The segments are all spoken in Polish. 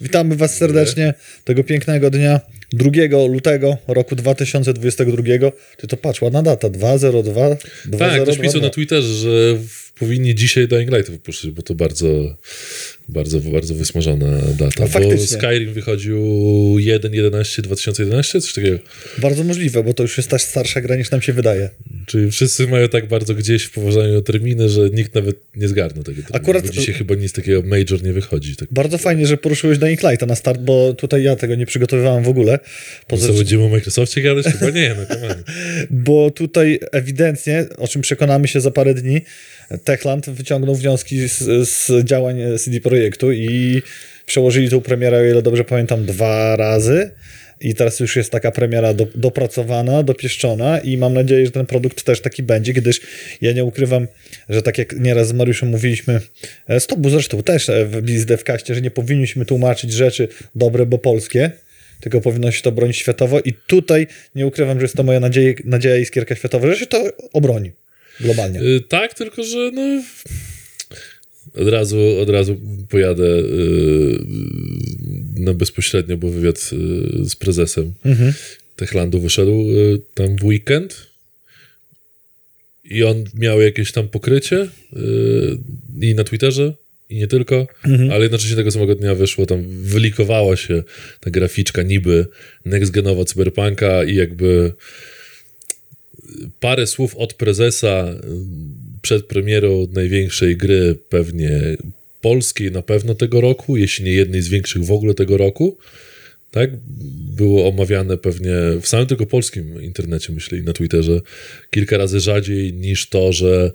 Witamy Was serdecznie tego pięknego dnia 2 lutego roku 2022. Ty to patrz, ładna data, 202. Tak, ktoś pisał na Twitterze, że powinni dzisiaj Dying Light wypuścić, bo to bardzo, bardzo, bardzo wysmażona data. No, bo Skyrim wychodził 1.11 2011, coś takiego. Bardzo możliwe, bo to już jest ta starsza gra niż nam się wydaje. Czyli wszyscy mają tak bardzo gdzieś w poważaniu terminy, że nikt nawet nie zgarnął tego terminu. Akurat bo dzisiaj chyba nic takiego major nie wychodzi. Tak. Bardzo fajnie, że poruszyłeś Dying Lighta na start, bo tutaj ja tego nie przygotowywałem w ogóle. Poza... Co, będziemy o Microsoftie gadać? Chyba nie, no Bo tutaj ewidentnie, o czym przekonamy się za parę dni, Techland wyciągnął wnioski z, z działań CD Projektu i przełożyli tą premierę, o ile dobrze pamiętam, dwa razy. I teraz już jest taka premiera do, dopracowana, dopieszczona i mam nadzieję, że ten produkt też taki będzie, gdyż ja nie ukrywam, że tak jak nieraz z Mariuszem mówiliśmy, e, z tobą zresztą też e, w BizDevCaście, że nie powinniśmy tłumaczyć rzeczy dobre, bo polskie, tylko powinno się to bronić światowo i tutaj nie ukrywam, że jest to moja nadzieja, nadzieja i skierka światowa, że się to obroni globalnie. Yy, tak, tylko że no od razu, od razu pojadę yy, na bezpośrednio, bo wywiad yy, z prezesem mhm. Techlandu wyszedł tam w weekend i on miał jakieś tam pokrycie i na Twitterze i nie tylko, mhm. ale jednocześnie tego samego dnia wyszło, tam wylikowała się ta graficzka niby next-genowa cyberpunka i jakby parę słów od prezesa przed premierą największej gry, pewnie polskiej na pewno tego roku, jeśli nie jednej z większych w ogóle tego roku. Tak? Było omawiane pewnie w samym tylko polskim internecie, myślę, i na Twitterze, kilka razy rzadziej niż to, że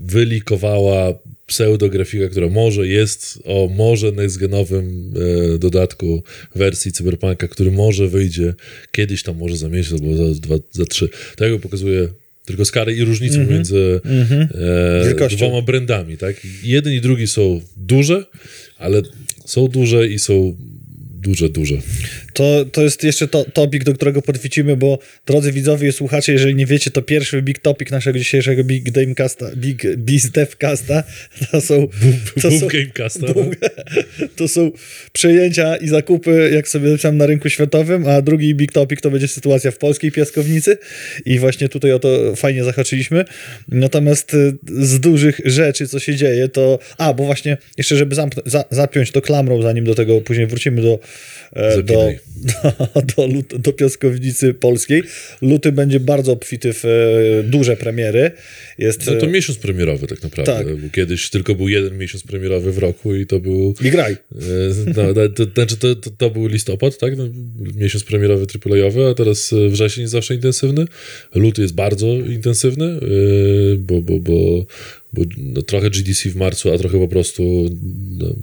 wylikowała pseudografika, która może jest o może nextgenowym e, dodatku wersji Cyberpunka, który może wyjdzie kiedyś tam, może za miesiąc albo za dwa, za trzy. Tego pokazuje tylko skary i różnicę mm -hmm. między mm -hmm. e, dwoma brandami, tak? Jeden i drugi są duże, ale są duże i są duże, duże. To, to jest jeszcze to, topic, do którego podwicimy, bo drodzy widzowie i słuchacze, jeżeli nie wiecie, to pierwszy big topic naszego dzisiejszego Big Gamecasta, Big Biz Devcasta, to są... To są, Gamecasta. Boom, to są przejęcia i zakupy, jak sobie napisałem, na rynku światowym, a drugi big topic to będzie sytuacja w polskiej piaskownicy i właśnie tutaj o to fajnie zahaczyliśmy. Natomiast y, z dużych rzeczy, co się dzieje, to... A, bo właśnie jeszcze, żeby za, zapiąć to klamrą, zanim do tego później wrócimy do E, do, do, do, do piaskownicy polskiej. Luty będzie bardzo obfity w e, duże premiery. Jest, no to e, miesiąc premierowy tak naprawdę. Tak. Kiedyś tylko był jeden miesiąc premierowy w roku i to był... I graj. No, to, znaczy to, to, to, był listopad, tak? No, miesiąc premierowy AAA-owy, a teraz wrzesień jest zawsze intensywny. Luty jest bardzo intensywny, bo, bo, bo, bo no, trochę GDC w marcu, a trochę po prostu no,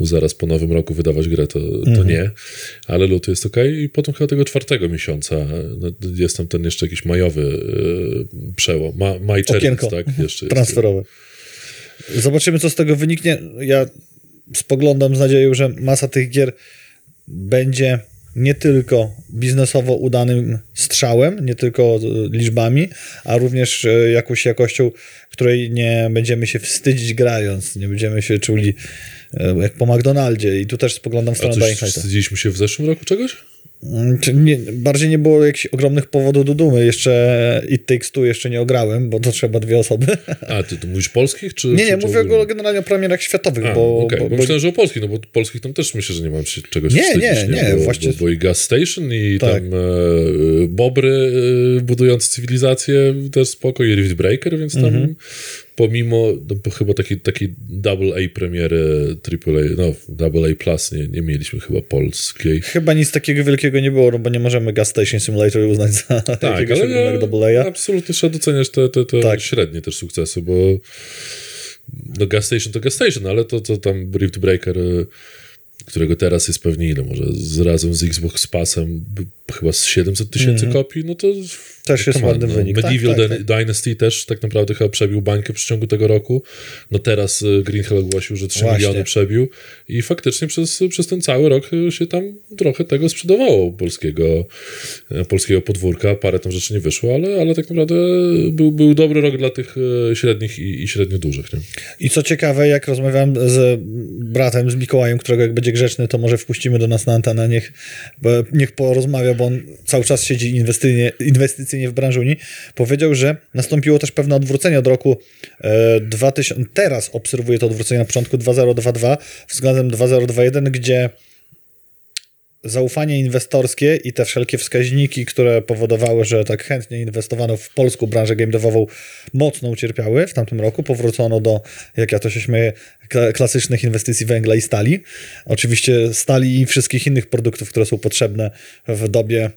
zaraz po nowym roku wydawać grę, to, to mhm. nie, ale luty jest ok i potem chyba tego czwartego miesiąca no, jest tam ten jeszcze jakiś majowy yy, przełom, Ma, maj, czerwiec, tak? Jeszcze Transferowe. Jest. Zobaczymy, co z tego wyniknie. Ja spoglądam z nadzieją, że masa tych gier będzie nie tylko biznesowo udanym strzałem, nie tylko liczbami, a również e, jakąś jakością, której nie będziemy się wstydzić grając, nie będziemy się czuli e, jak po McDonaldzie i tu też spoglądam w stronę Dying. Wstydziliśmy się w zeszłym roku czegoś? Mm, nie, bardziej nie było jakichś ogromnych powodów do dumy. Jeszcze It Takes Two jeszcze nie ograłem, bo to trzeba dwie osoby. A, ty to mówisz polskich? Czy, nie, nie, czy, mówię czy... generalnie o premierach światowych. A, bo, okay. bo, bo, myślałem, że o polskich, no bo polskich tam też myślę, że nie mam czegoś nie. Nie, nie, nie. Bo, właśnie... bo, bo i Gas Station i tak. tam e, Bobry e, budujące cywilizację też spoko i Rift Breaker, więc tam -hmm pomimo no, chyba takiej taki double A premiery AAA, no double A plus nie, nie mieliśmy chyba polskiej. Chyba nic takiego wielkiego nie było, no bo nie możemy Gas Station Simulator uznać za tak, jakiegoś ale double A. Absolutnie trzeba doceniać te, te, te tak. średnie też sukcesy, bo no Gas Station to Gas Station, ale to, to tam Rift Breaker którego teraz jest pewnie ile, może z, razem z Xbox Passem chyba z 700 tysięcy kopii, no to. Też jest ładny no. wynik. Tak, Medieval tak, Dy- tak. Dynasty też tak naprawdę chyba przebił bańkę w przeciągu tego roku. No teraz y, Green Hill ogłosił, że 3 Właśnie. miliony przebił i faktycznie przez, przez ten cały rok y, się tam trochę tego sprzedawało polskiego, e, polskiego podwórka. Parę tam rzeczy nie wyszło, ale, ale tak naprawdę był, był dobry rok dla tych średnich i, i średnio dużych. Nie? I co ciekawe, jak rozmawiałem z bratem, z Mikołajem, którego jak będzie grzeczny, to może wpuścimy do nas na antenę, niech, niech porozmawia, bo on cały czas siedzi inwestycyjnie, inwestycyjnie w branży Unii, powiedział, że nastąpiło też pewne odwrócenie od roku e, 2000, teraz obserwuje to odwrócenie na początku 2022 względem 2021, gdzie zaufanie inwestorskie i te wszelkie wskaźniki, które powodowały, że tak chętnie inwestowano w polską branżę game mocno ucierpiały w tamtym roku. Powrócono do, jak ja to się śmieję, kla- klasycznych inwestycji węgla i stali. Oczywiście stali i wszystkich innych produktów, które są potrzebne w dobie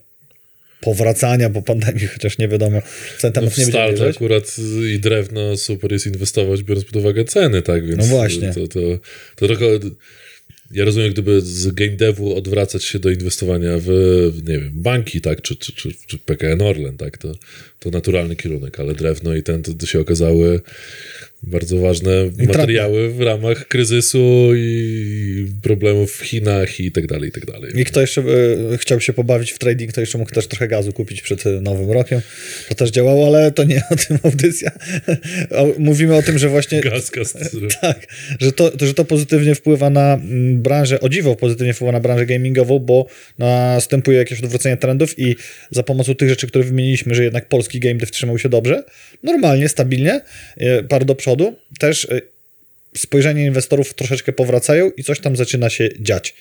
powracania po pandemii, chociaż nie wiadomo, ten No temat w nie wierzyć. akurat i drewno super jest inwestować, biorąc pod uwagę ceny, tak? Więc No właśnie. To, to, to trochę... Ja rozumiem, gdyby z game devu odwracać się do inwestowania w, nie wiem, banki, tak, czy, czy, czy, czy PKN Orlen, tak, to, to naturalny kierunek, ale drewno i ten to, to się okazały bardzo ważne materiały w ramach kryzysu i problemów w Chinach i tak dalej, i tak dalej. I kto jeszcze e, chciał się pobawić w trading, to jeszcze mógł też trochę gazu kupić przed e, nowym rokiem. To też działało, ale to nie o tym audycja. Mówimy o tym, że właśnie Gaz, gaz, tak, że to, że to pozytywnie wpływa na mm, branżę, o dziwo pozytywnie wpływa na branżę gamingową, bo następuje jakieś odwrócenie trendów i za pomocą tych rzeczy, które wymieniliśmy, że jednak polski game dev trzymał się dobrze, normalnie, stabilnie, e, par do przodu, też e, spojrzenie inwestorów troszeczkę powracają i coś tam zaczyna się dziać.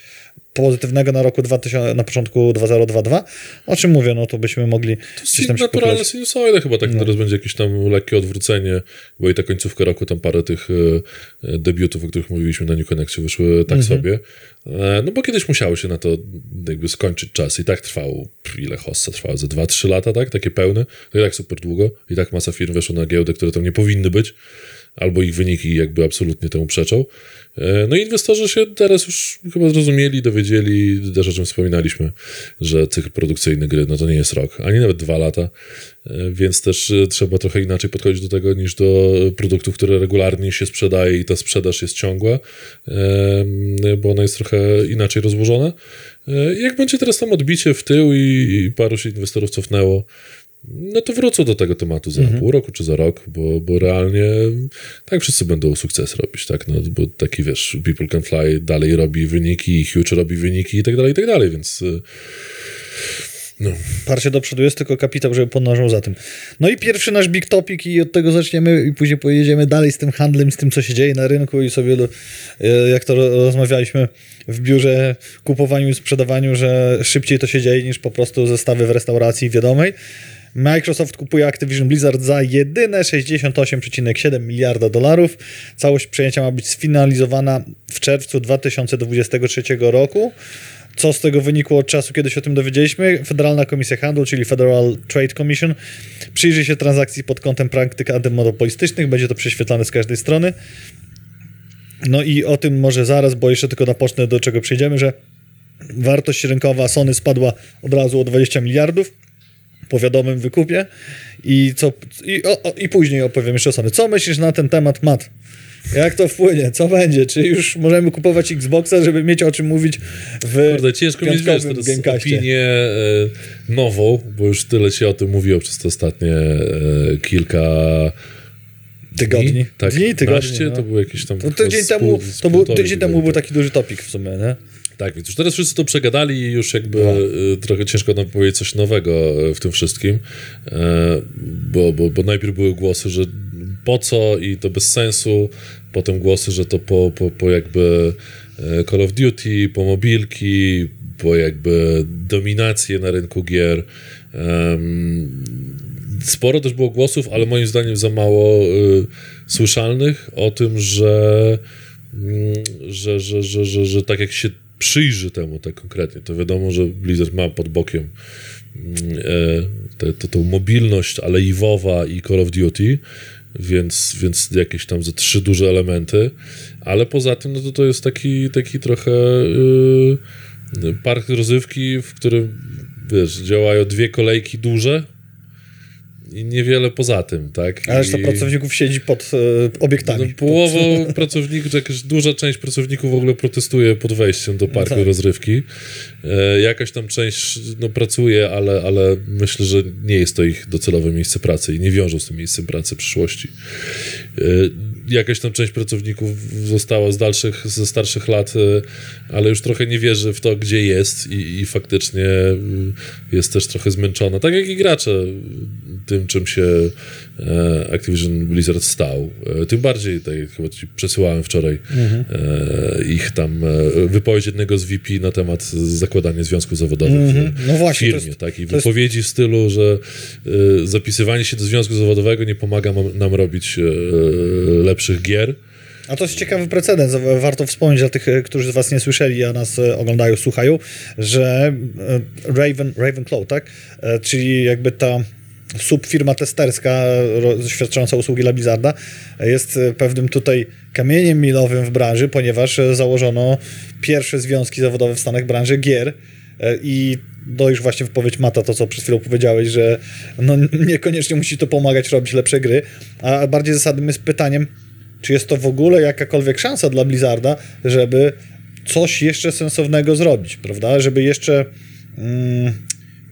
Pozytywnego na roku 2000, na początku 2022, o czym mówię, no to byśmy mogli gdzieś tam się naturalne sinusoide chyba No. tak teraz będzie jakieś tam lekkie odwrócenie, bo i ta końcówka roku tam parę tych e, e, debiutów, o których mówiliśmy na New Connectie wyszły tak Mhm. sobie. E, no bo kiedyś musiało się na to jakby skończyć czas i tak trwało, ile hossa trwało, ze 2-3 lata, tak? Takie pełne, to i tak super długo i tak masa firm weszło na giełdę, które tam nie powinny być, albo ich wyniki jakby absolutnie temu przeczą. E, No i inwestorzy się teraz już chyba zrozumieli, dowiedzieli, też o czym wspominaliśmy, że cykl produkcyjny gry, no to nie jest rok, ani nawet dwa lata, E, więc też e, trzeba trochę inaczej podchodzić do tego niż do produktów, które regularnie się sprzedaje i ta sprzedaż jest ciągła, bo ona jest trochę inaczej rozłożona. Jak będzie teraz tam odbicie w tył i, i paru się inwestorów cofnęło, no to wrócą do tego tematu za pół roku czy za rok, bo, bo realnie tak wszyscy będą sukces robić, tak? No, bo taki wiesz, People Can Fly dalej robi wyniki, Huge robi wyniki i tak dalej, i tak dalej, więc y, no, Parcie do przodu jest tylko kapitał, żeby podążał za tym. No i pierwszy nasz big topic i od tego zaczniemy i później pojedziemy dalej z tym handlem, z tym, co się dzieje na rynku i sobie, e, jak to ro- rozmawialiśmy w biurze, kupowaniu i sprzedawaniu, że szybciej to się dzieje niż po prostu zestawy w restauracji wiadomej. Microsoft kupuje Activision Blizzard za jedyne 68,7 miliarda dolarów. Całość przejęcia ma być sfinalizowana w czerwcu 2023 roku. Co z tego wynikło od czasu, kiedy się o tym dowiedzieliśmy? Federalna Komisja Handlu, czyli Federal Trade Commission, przyjrzy się transakcji pod kątem praktyk antymonopolistycznych. Będzie to prześwietlane z każdej strony. No i o tym może zaraz, bo jeszcze tylko napocznę, do czego przejdziemy, że wartość rynkowa Sony spadła od razu o 20 miliardów po wiadomym wykupie i, co, i, o, o, i później opowiem jeszcze o Sony. Co myślisz na ten temat, Matt? Jak to wpłynie? Co będzie? Czy już możemy kupować Xboxa, żeby mieć o czym mówić w Kurde, ciężko mieć wiesz, teraz Gamecastie? opinię e, nową, bo już tyle się o tym mówiło przez te ostatnie e, kilka Tygodni. dni. Tak, Dni, tygodni, naście, no. to był jakiś tam... To tydzień z temu, to był, tydzień temu był taki duży topik w sumie, nie? Tak, więc już teraz wszyscy to przegadali i już jakby No. e, trochę ciężko nam powiedzieć coś nowego e, w tym wszystkim, e, bo, bo, bo najpierw były głosy, że po co i to bez sensu, potem głosy, że to po, po, po jakby e, Call of Duty, po mobilki, po jakby dominację na rynku gier. Sporo też było głosów, ale moim zdaniem za mało y, słyszalnych o tym, że, mm, że, że, że, że, że tak jak się przyjrzy temu tak konkretnie, to wiadomo, że Blizzard ma pod bokiem mm, e, tą mobilność, ale i WoWa i Call of Duty, więc, więc jakieś tam ze trzy duże elementy, ale poza tym no to, to jest taki, taki trochę y, park rozrywki, w którym wiesz, działają dwie kolejki duże i niewiele poza tym, tak? A reszta I... pracowników siedzi pod e, obiektami. No, połową pracowników, czy jakaś duża część pracowników w ogóle protestuje pod wejściem do parku tak. rozrywki. E, jakaś tam część no, pracuje, ale, ale myślę, że nie jest to ich docelowe miejsce pracy i nie wiążą z tym miejscem pracy w przyszłości. E, jakaś tam część pracowników została z dalszych, ze starszych lat, e, ale już trochę nie wierzy w to, gdzie jest i, i faktycznie e, jest też trochę zmęczona. Tak jak i gracze tym, czym się Activision Blizzard stał. E, tym bardziej, tak jak chyba ci przesyłałem wczoraj e, ich tam e, wypowiedź jednego z VP na temat zakładania związków zawodowych Mhm. No właśnie, firmie. jest- tak, I to jest- wypowiedzi w stylu, że e, zapisywanie się do związku zawodowego nie pomaga nam robić e, lepszych gier. A to jest ciekawy precedens. Warto wspomnieć dla tych, e, którzy z Was nie słyszeli, a nas e, oglądają, słuchają, że e, Raven, Ravenclaw, tak? E, Czyli jakby ta subfirma testerska świadcząca usługi dla Blizzarda jest e, pewnym tutaj kamieniem milowym w branży, ponieważ e, założono pierwsze związki zawodowe w Stanach branży gier e, i to już właśnie wypowiedź Mata, to co przed chwilą powiedziałeś, że no niekoniecznie musi to pomagać robić lepsze gry, a bardziej zasadnym jest pytaniem, czy jest to w ogóle jakakolwiek szansa dla Blizzarda, żeby coś jeszcze sensownego zrobić, prawda? Żeby jeszcze mm,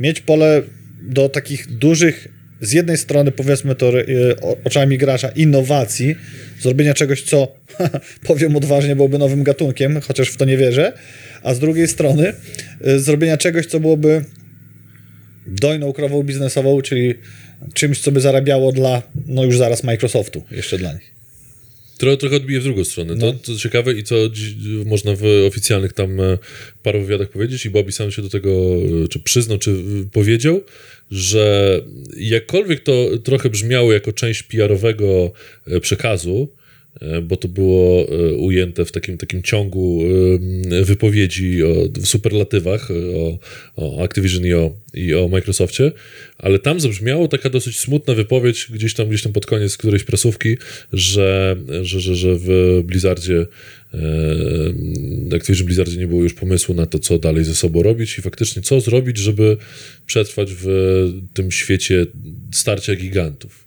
mieć pole do takich dużych, z jednej strony powiedzmy to y, oczami gracza, innowacji, zrobienia czegoś, co powiem odważnie, byłoby nowym gatunkiem, chociaż w to nie wierzę, a z drugiej strony y, zrobienia czegoś, co byłoby dojną krową biznesową, czyli czymś, co by zarabiało dla, no już zaraz Microsoftu, jeszcze dla nich. Trochę, trochę odbije w drugą stronę. No. To, to ciekawe i co można w oficjalnych tam e, paru wywiadach powiedzieć i Bobby sam się do tego e, czy przyznał, czy e, powiedział, że jakkolwiek to trochę brzmiało jako część PR-owego przekazu, bo to było e, ujęte w takim, takim ciągu e, wypowiedzi o, w superlatywach e, o, o Activision i o, i o Microsoftie, ale tam zabrzmiało taka dosyć smutna wypowiedź gdzieś tam, gdzieś tam pod koniec którejś prasówki, że, że, że, że w Blizzardzie e, Activision Blizzardzie nie było już pomysłu na to, co dalej ze sobą robić i faktycznie co zrobić, żeby przetrwać w tym świecie starcia gigantów.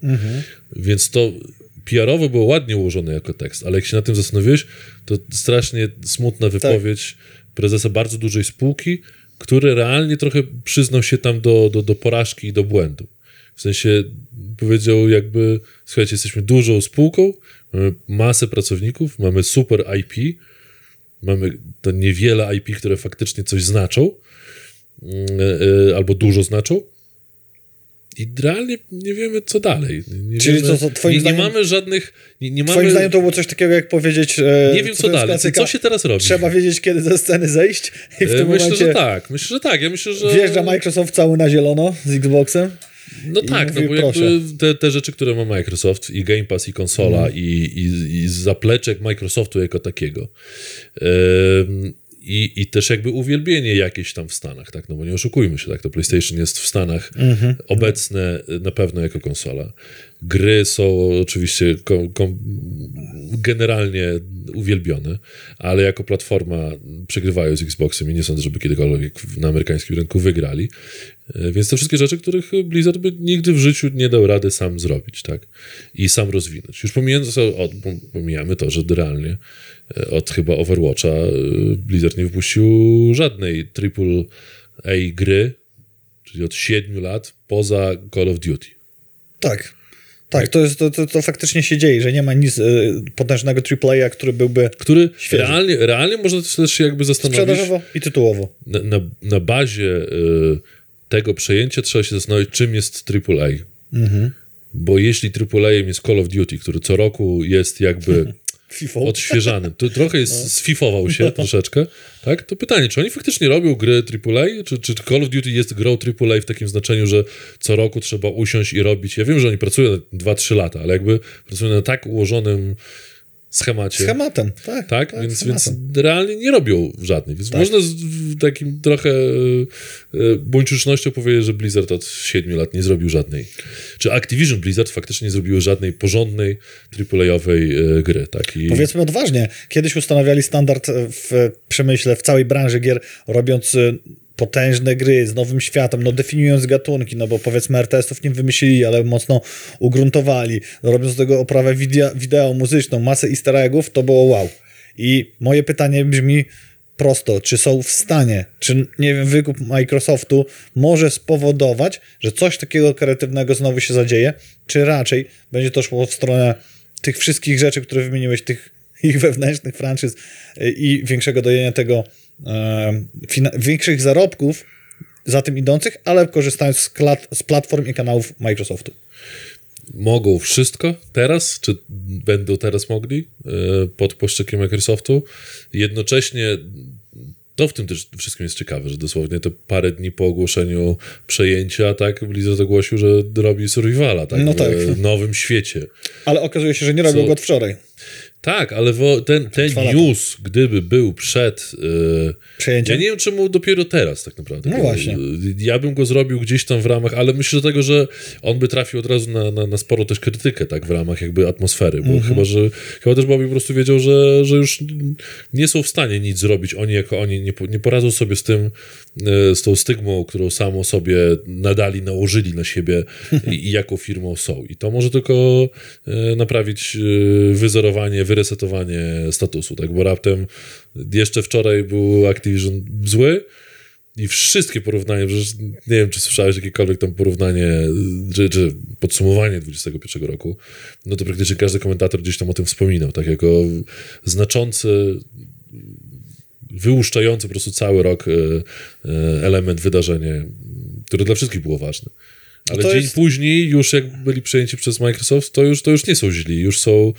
Więc to PR-owo było ładnie ułożone jako tekst, ale jak się na tym zastanowiłeś, to strasznie smutna wypowiedź prezesa bardzo dużej spółki, który realnie trochę przyznał się tam do, do, do porażki i do błędu. W sensie powiedział jakby, słuchajcie, jesteśmy dużą spółką, mamy masę pracowników, mamy super IP, mamy to niewiele IP, które faktycznie coś znaczą, yy, yy, albo dużo znaczą, i realnie nie wiemy, co dalej. Nie Czyli wiemy, to- to twoim nie, nie zdaniem- mamy żadnych. Nie, nie Twoim mamy, zdaniem to było coś takiego, jak powiedzieć... e, nie wiem, co jest dalej. klasyka, Co się teraz robi? Trzeba wiedzieć, kiedy ze sceny zejść i w E, tym myślę, momencie że tak. Myślę, że tak. Ja myślę, że. wjeżdża Microsoft cały na zielono z Xboxem. No tak, no mówi, bo proszę. jakby te, te rzeczy, które ma Microsoft, i Game Pass, i konsola, Mhm. i, i, i zapleczek Microsoftu jako takiego. Ym, i, I też jakby uwielbienie jakieś tam w Stanach, tak? No bo nie oszukujmy się, tak? To PlayStation jest w Stanach Mhm. obecne na pewno jako konsola. Gry są oczywiście kom, kom, generalnie uwielbione, ale jako platforma przegrywają z Xboxem i nie sądzę, żeby kiedykolwiek na amerykańskim rynku wygrali. E, Więc to wszystkie rzeczy, których Blizzard by nigdy w życiu nie dał rady sam zrobić, tak? I sam rozwinąć. Już pomijając, pomijamy to, że realnie od chyba Overwatcha e, Blizzard nie wypuścił żadnej AAA gry, czyli od 7 lat, poza Call of Duty. Tak. Tak, to, jest, to, to, to faktycznie się dzieje, że nie ma nic e, potężnego AAA, który byłby Który Świeży. realnie, realnie można też się jakby zastanowić sprzedażowo i tytułowo. na, na, na bazie y, tego przejęcia trzeba się zastanowić, czym jest AAA. Mhm. Bo jeśli AAA jest Call of Duty, który co roku jest jakby FIFA. odświeżany, to trochę No. jest, sfifował się troszeczkę, tak? To pytanie, czy oni faktycznie robią gry AAA, czy, czy Call of Duty jest grą AAA w takim znaczeniu, że co roku trzeba usiąść i robić. Ja wiem, że oni pracują 2-3 lata, ale jakby pracują na tak ułożonym schemacie. Schematem, tak. Tak, tak więc, schematem. więc realnie nie robią żadnych. Więc Tak. można z takim trochę e, buńczucznością powiedzieć, że Blizzard od 7 lat nie zrobił żadnej. Czy Activision Blizzard faktycznie nie zrobiły żadnej porządnej AAA-owej e, gry. Tak? I Powiedzmy odważnie, kiedyś ustanawiali standard e, w przemyśle, w całej branży gier, robiąc e, potężne gry z nowym światem, no definiując gatunki, no bo powiedzmy RTS-ów nie wymyślili, ale mocno ugruntowali, robiąc z tego oprawę wideo, wideo muzyczną, masę easter eggów, to było wow. I moje pytanie brzmi prosto, czy są w stanie, czy nie wiem, wykup Microsoftu może spowodować, że coś takiego kreatywnego znowu się zadzieje, czy raczej będzie to szło w stronę tych wszystkich rzeczy, które wymieniłeś, tych ich wewnętrznych franczyz y, i większego dojenia tego, większych zarobków za tym idących, ale korzystając z, z platform i kanałów Microsoftu. mogą wszystko teraz, czy będą teraz mogli e, pod płaszczykiem Microsoftu. Jednocześnie to w tym też wszystkim jest ciekawe, że dosłownie te parę dni po ogłoszeniu przejęcia, tak, Blizzard ogłosił, że robi survivala, tak, No w tak. nowym świecie. Ale okazuje się, że nie robią Co? go od wczoraj. Tak, ale wo, ten, ten news, gdyby był przed. Yy, Przejęciem? Ja nie wiem, czemu dopiero teraz, tak naprawdę. No właśnie. Ja bym go zrobił gdzieś tam w ramach, ale myślę, że tego, że on by trafił od razu na, na, na sporo też krytykę, tak, w ramach jakby atmosfery, bo chyba, że chyba też Bobby po prostu wiedział, że, że już nie są w stanie nic zrobić. Oni jako oni nie, nie poradzą sobie z tym, z tą stygmą, którą samą sobie nadali, nałożyli na siebie i, jaką firmą są. I to może tylko y, naprawić y, wyzerowanie, wyresetowanie statusu, tak, bo raptem jeszcze wczoraj był Activision zły i wszystkie porównania, nie wiem, czy słyszałeś jakiekolwiek tam porównanie, czy, czy podsumowanie 21 roku, no to praktycznie każdy komentator gdzieś tam o tym wspominał, tak jako znaczący wyłuszczający po prostu cały rok e, e, element, wydarzenie, które dla wszystkich było ważne. Ale to dzień jest- później, już jak byli przejęci przez Microsoft, to już, to już nie są źli, już są,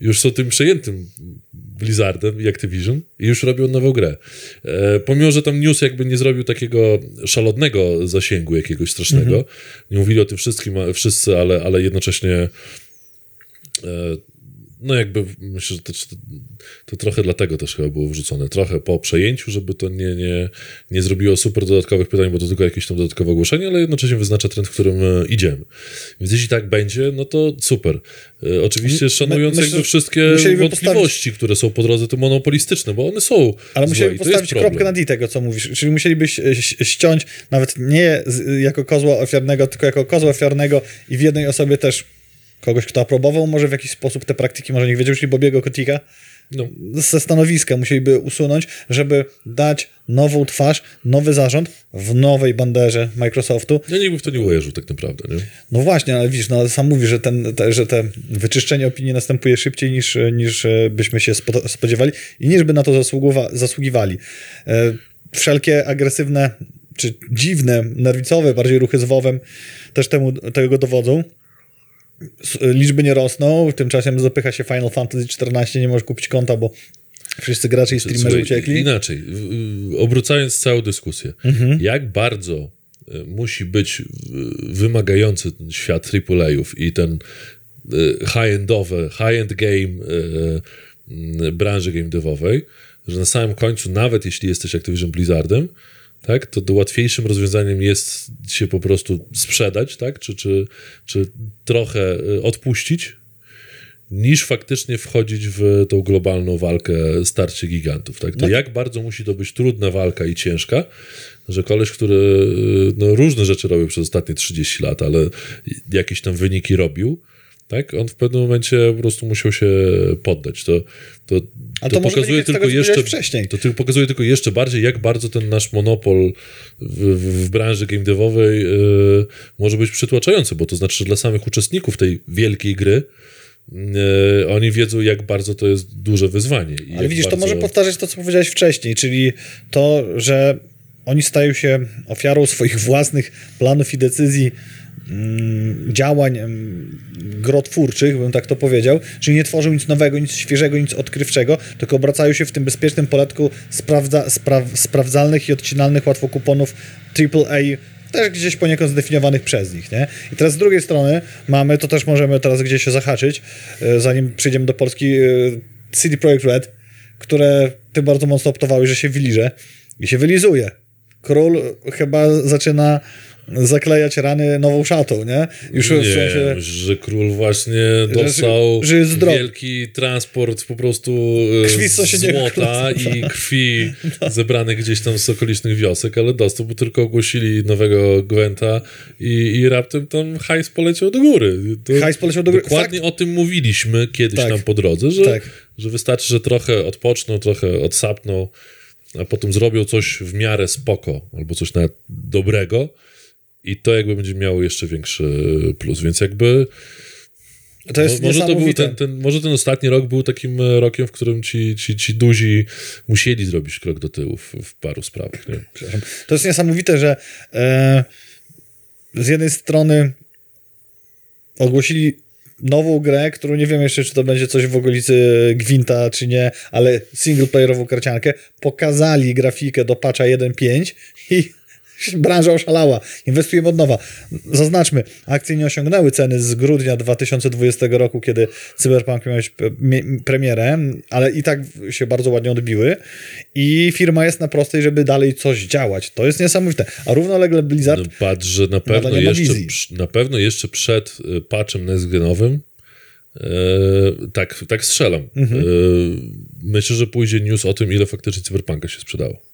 już są tym przejętym Blizzardem i Activision i już robią nową grę. E, pomimo, że tam news jakby nie zrobił takiego szalodnego zasięgu jakiegoś strasznego, nie mówili o tym wszystkim, wszyscy, ale, ale jednocześnie e, no jakby myślę, że to, to, trochę dlatego też chyba było wrzucone. Trochę po przejęciu, żeby to nie, nie, nie zrobiło super dodatkowych pytań, bo to tylko jakieś tam dodatkowe ogłoszenie, ale jednocześnie wyznacza trend, w którym e, idziemy. Więc jeśli tak będzie, no to super. E, Oczywiście szanując myślę, jakby wszystkie wątpliwości, które są po drodze tym monopolistyczne, bo one są Ale musieliby postawić kropkę na D tego, co mówisz. Czyli musieliby ściąć nawet nie jako kozła ofiarnego, tylko jako kozła ofiarnego i w jednej osobie też kogoś, kto aprobował może w jakiś sposób te praktyki, może niech wiedział, czyli Bobiego Kotika, No, ze stanowiska musieliby usunąć, żeby dać nową twarz, nowy zarząd w nowej banderze Microsoftu. ja nikt by w to nie uwierzył tak naprawdę, nie? No właśnie, ale widzisz, no, sam mówi, że, ten, te, że te wyczyszczenie opinii następuje szybciej niż, niż e, byśmy się spo- spodziewali i niż by na to zasługiwali. E, Wszelkie agresywne czy dziwne, nerwicowe bardziej ruchy z WoWem też temu, tego dowodzą. Liczby nie rosną, tymczasem zapycha się Final Fantasy XIV, nie możesz kupić konta, bo wszyscy gracze i streamerzy Słuchaj, uciekli. Inaczej, obrócając całą dyskusję, Mhm. jak bardzo e, musi być e, wymagający ten świat AAA-ów i ten e, high-endowy, high-end game branży game devowej, że na samym końcu, nawet jeśli jesteś Activision Blizzardem, tak, to, to łatwiejszym rozwiązaniem jest się po prostu sprzedać, tak, czy, czy, czy trochę e, odpuścić, niż faktycznie wchodzić w tą globalną walkę starcie gigantów. Tak? To jak bardzo musi to być trudna walka i ciężka, że koleś, który no, różne rzeczy robił przez ostatnie 30 lat, ale jakieś tam wyniki robił, tak? On w pewnym momencie po prostu musiał się poddać. To, to, to może wynikać z tego, powiedziałeś wcześniej. To tylko pokazuje tylko jeszcze bardziej, jak bardzo ten nasz monopol w, w, w branży game devowej yy, może być przytłaczający, bo to znaczy, że dla samych uczestników tej wielkiej gry yy, oni wiedzą, jak bardzo to jest duże wyzwanie. Ale widzisz, to bardzo... może powtarzać to, co powiedziałeś wcześniej, czyli to, że oni stają się ofiarą swoich własnych planów i decyzji, działań mm, grotwórczych, bym tak to powiedział, czyli nie tworzą nic nowego, nic świeżego, nic odkrywczego, tylko obracają się w tym bezpiecznym poletku sprawdza, spraw, sprawdzalnych i odcinalnych łatwo kuponów AAA, też gdzieś poniekąd zdefiniowanych przez nich, nie? I teraz z drugiej strony mamy, to też możemy teraz gdzieś się zahaczyć, e, zanim przejdziemy do Polski, e, CD Projekt Red, które ty bardzo mocno optowałeś, że się wyliże i się wylizuje. Król chyba zaczyna zaklejać rany nową szatą, nie? Już nie, w sensie... że król właśnie dostał że jest zdrowy. wielki transport po prostu e, Krwi złota i krwi zebranych gdzieś tam z okolicznych wiosek, ale dostał, bo tylko ogłosili nowego Gwenta i, i raptem tam hajs poleciał do góry. To Hajs poleciał do góry. Dokładnie o tym mówiliśmy kiedyś Tak. tam po drodze, że, Tak. że wystarczy, że trochę odpoczną, trochę odsapną, a potem zrobią coś w miarę spoko, albo coś nawet dobrego i to jakby będzie miało jeszcze większy plus, więc jakby To jest Mo- może, to był ten, ten, może ten ostatni rok był takim e, rokiem, w którym ci, ci, ci duzi musieli zrobić krok do tyłu w, w paru sprawach. Nie? To jest niesamowite, że e, z jednej strony ogłosili nową grę, którą nie wiem jeszcze, czy to będzie coś w okolicy Gwinta, czy nie, ale singleplayerową karciankę. Pokazali grafikę do patcha 1.5 i branża oszalała. Inwestujemy od nowa. Zaznaczmy, akcje nie osiągnęły ceny z grudnia 2020 roku, kiedy Cyberpunk miał premierę, ale i tak się bardzo ładnie odbiły i firma jest na prostej, żeby dalej coś działać. To jest niesamowite. A równolegle Blizzard No, patrz, że na pewno, jeszcze, na pewno jeszcze przed e, patchem nextgenowym e, tak, tak strzelam. Mhm. E, myślę, że pójdzie news o tym, ile faktycznie Cyberpunka się sprzedało.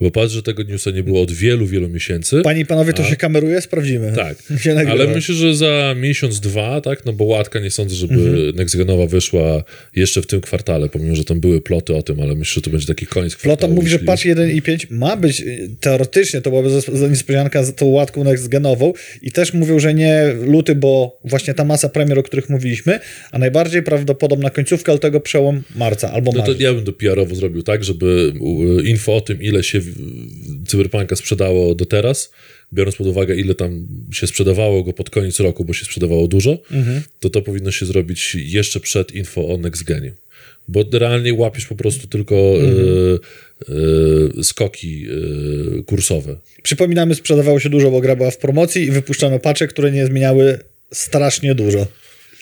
Bo patrz, że tego newsa nie było od wielu, wielu miesięcy. Panie i panowie, to się kameruje? Sprawdzimy. Tak, ale myślę, że za miesiąc, dwa, tak, no bo łatka nie sądzę, żeby Mhm. nextgenowa wyszła jeszcze w tym kwartale, pomimo, że tam były ploty o tym, ale myślę, że to będzie taki koniec kwartału. mówi, że patch 1 i 5 ma być y, teoretycznie, to byłaby za- niespodzianka z tą łatką next-genową i też mówią, że nie luty, bo właśnie ta masa premier, o których mówiliśmy, a najbardziej prawdopodobna końcówka ale tego przełom marca albo No to marzec. ja bym to PR-owo zrobił tak, żeby u, info o tym, ile się Cyberpunka sprzedało do teraz, biorąc pod uwagę, ile tam się sprzedawało go pod koniec roku, bo się sprzedawało dużo, Mhm. to to powinno się zrobić jeszcze przed info o Next Genie. Bo realnie łapiesz po prostu tylko Mhm. e, e, skoki e, kursowe. Przypominamy, sprzedawało się dużo, bo gra była w promocji i wypuszczano patche, które nie zmieniały strasznie dużo.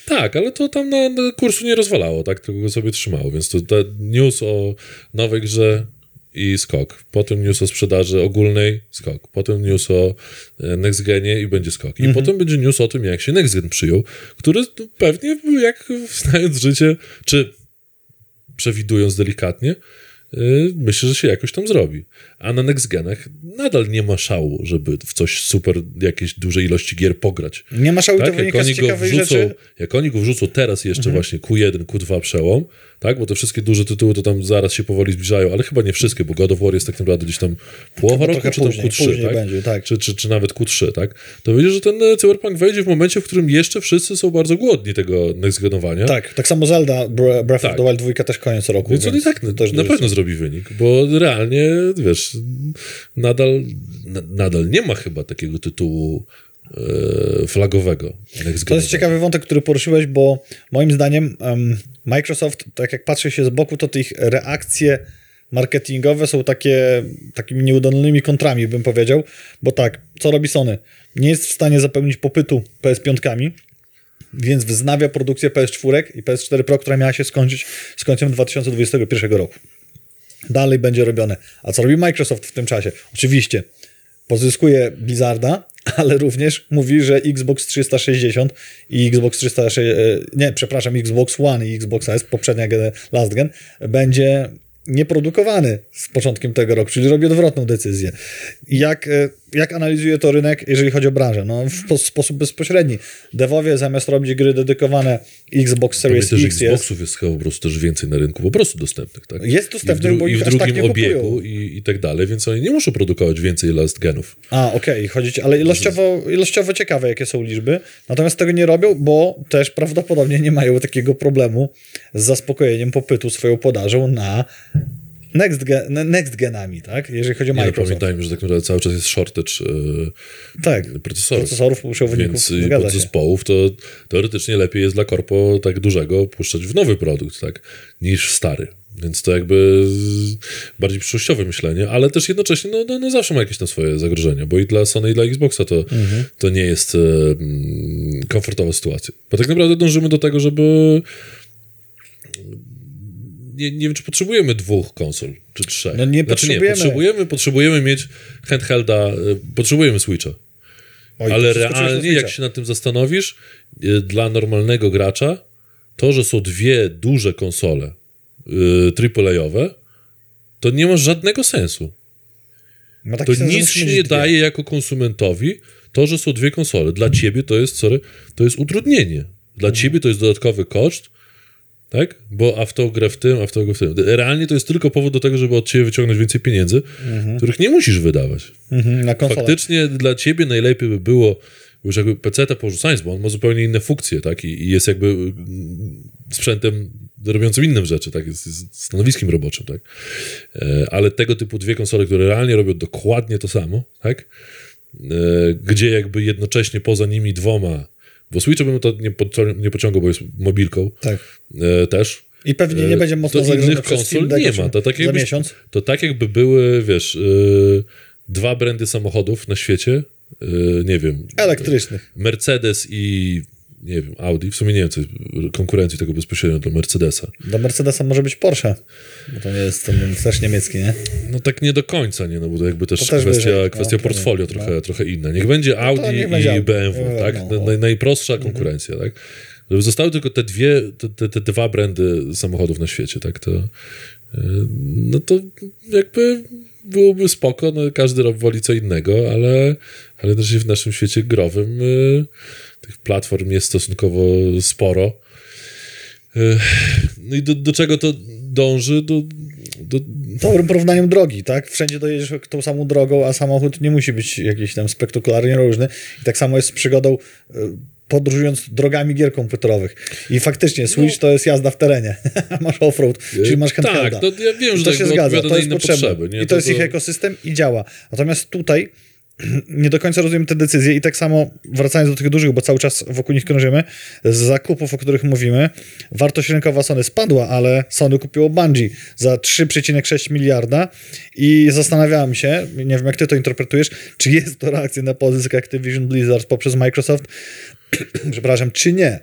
Tak, ale to tam na, na kursu nie rozwalało, tak? Tylko go sobie trzymało, więc to, to news o nowej grze i skok. Potem news o sprzedaży ogólnej, skok. Potem news o e, Next Genie i będzie skok. I potem będzie news o tym, jak się Next Gen przyjął, który pewnie, jak znając życie, czy przewidując delikatnie, y, myślę, że się jakoś tam zrobi. A na Next Genach nadal nie ma szału, żeby w coś super, jakieś duże ilości gier pograć. Nie ma szału, to Tak, jak wynika z oni, go wrzucą, rzeczy. Mhm. jak oni go wrzucą teraz jeszcze właśnie Q1, Q2 przełom, tak, bo te wszystkie duże tytuły to tam zaraz się powoli zbliżają, ale chyba nie wszystkie, bo God of War jest tak naprawdę gdzieś tam połowa roku, czy tam później, Q3, później tak? będzie, tak. Czy, czy, czy nawet Q3, tak? To widzisz, że ten e, Cyberpunk wejdzie w momencie, w którym jeszcze wszyscy są bardzo głodni tego next-genowania. Tak, tak samo Zelda, Bre- Breath Tak. of the Wild 2 też koniec roku. Więc on i tak na, na pewno zrobi wynik, bo realnie, wiesz, nadal, na, nadal nie ma chyba takiego tytułu e, flagowego. To jest ciekawy wątek, który poruszyłeś, bo moim zdaniem em, Microsoft, tak jak patrzy się z boku, to te ich reakcje marketingowe są takie takimi nieudolnymi kontrami, bym powiedział, bo tak, co robi Sony? Nie jest w stanie zapełnić popytu PS5, więc wznawia produkcję PS4 i PS4 Pro, która miała się skończyć z końcem 2021 roku. Dalej będzie robione. A co robi Microsoft w tym czasie? Oczywiście pozyskuje Blizzarda, ale również mówi, że Xbox 360 i Xbox 360, e, nie, przepraszam, Xbox One i Xbox S, poprzednia gen, last gen, będzie nieprodukowany z początkiem tego roku, czyli robi odwrotną decyzję. Jak, e, jak analizuje to rynek, jeżeli chodzi o branżę? No, w po- sposób bezpośredni. Devowie zamiast robić gry dedykowane Xbox Series Pamiętaj, X jest, Xboxów jest chyba po prostu też więcej na rynku, po prostu dostępnych, tak? Jest dostępnych, I w, bo i w tak drugim kupują. obiegu i, i tak dalej, więc oni nie muszą produkować więcej last genów. A, okej, chodzić, ale ilościowo, ilościowo ciekawe, jakie są liczby. Natomiast tego nie robią, bo też prawdopodobnie nie mają takiego problemu z zaspokojeniem popytu swoją podażą na next, gen, next genami, tak? Jeżeli chodzi o Nie, no, Microsoft. pamiętajmy, że tak naprawdę cały czas jest shortage e, tak, procesorów. procesorów, uszowników, Więc podzespołów to teoretycznie lepiej jest dla korpo tak dużego puszczać w nowy produkt, tak, niż w stary. Więc to jakby bardziej przyszłościowe myślenie, ale też jednocześnie no, no, no zawsze ma jakieś tam swoje zagrożenia, bo i dla Sony i dla Xboxa to, Mhm. to nie jest e, komfortowa sytuacja. Bo tak naprawdę dążymy do tego, żeby nie, nie wiem, czy potrzebujemy dwóch konsol, czy trzech. No nie znaczy, potrzebujemy. nie, potrzebujemy, potrzebujemy mieć handhelda, e, potrzebujemy Switcha. Oj, Ale realnie, jak się nad tym zastanowisz, y, dla normalnego gracza, to, że są dwie duże konsole y, AAA-owe, to nie ma żadnego sensu. Ma To sens, nic mieć nie dwie. daje jako konsumentowi to, że są dwie konsole. Dla ciebie to jest, sorry, to jest utrudnienie. Dla Mhm. ciebie to jest dodatkowy koszt, tak? Bo a w tą grę w tym, a w tą grę w tym. Realnie to jest tylko powód do tego, żeby od ciebie wyciągnąć więcej pieniędzy, których nie musisz wydawać. Mhm, na konsolę. Faktycznie dla ciebie najlepiej by było, bo już jakby PC-ta porzucając, bo on ma zupełnie inne funkcje, tak? I, i jest jakby mm, sprzętem robiącym innym rzeczy, tak? Jest, jest stanowiskiem roboczym, tak? E, ale tego typu dwie konsole, które realnie robią dokładnie to samo, tak? E, gdzie jakby jednocześnie poza nimi dwoma, bo Switcha bym to nie, podcią- nie pociągał, bo jest mobilką Tak. e, też. I pewnie nie będzie mocno zagrożony innych przez konsol nie ma. To tak, jakbyś, miesiąc. to tak jakby były, wiesz, yy, dwa brandy samochodów na świecie, yy, nie wiem, Elektrycznych. Mercedes i nie wiem, Audi, w sumie nie wiem, co jest konkurencji tego bezpośrednio do Mercedesa. Do Mercedesa może być Porsche, bo to nie jest ten też niemiecki, nie? No tak nie do końca, nie, no bo to jakby też, To też kwestia, wyżej, no, kwestia pewnie, portfolio no. trochę, trochę inna. Niech będzie Audi niech będzie i. BMW, No, tak? no. Naj, najprostsza konkurencja, tak? Żeby zostały tylko te dwie, te, te, te dwa brandy samochodów na świecie, tak? To, yy, no to jakby byłoby spoko, no każdy woli co innego, ale, ale też w naszym świecie growym yy, tych platform jest stosunkowo sporo. Yy, No i do, do czego to dąży? Do, do, Dobrym porównaniem drogi, tak? Wszędzie dojedziesz tą samą drogą, a samochód nie musi być jakiś tam spektakularnie różny. I tak samo jest z przygodą y, podróżując drogami gier komputerowych. I faktycznie Switch to jest jazda w terenie. masz offroad, czyli masz handhelda. Tak, to ja wiem, że to tak się zgadza, to jest potrzebne. I to, jest ich ekosystem i działa. Natomiast tutaj nie do końca rozumiem te decyzje i tak samo wracając do tych dużych, bo cały czas wokół nich krążymy, z zakupów, o których mówimy, wartość rynkowa Sony spadła, ale Sony kupiło Bungie za 3,6 miliarda i zastanawiałem się, nie wiem jak ty to interpretujesz, czy jest to reakcja na pozysk Activision Blizzard poprzez Microsoft, przepraszam, czy nie.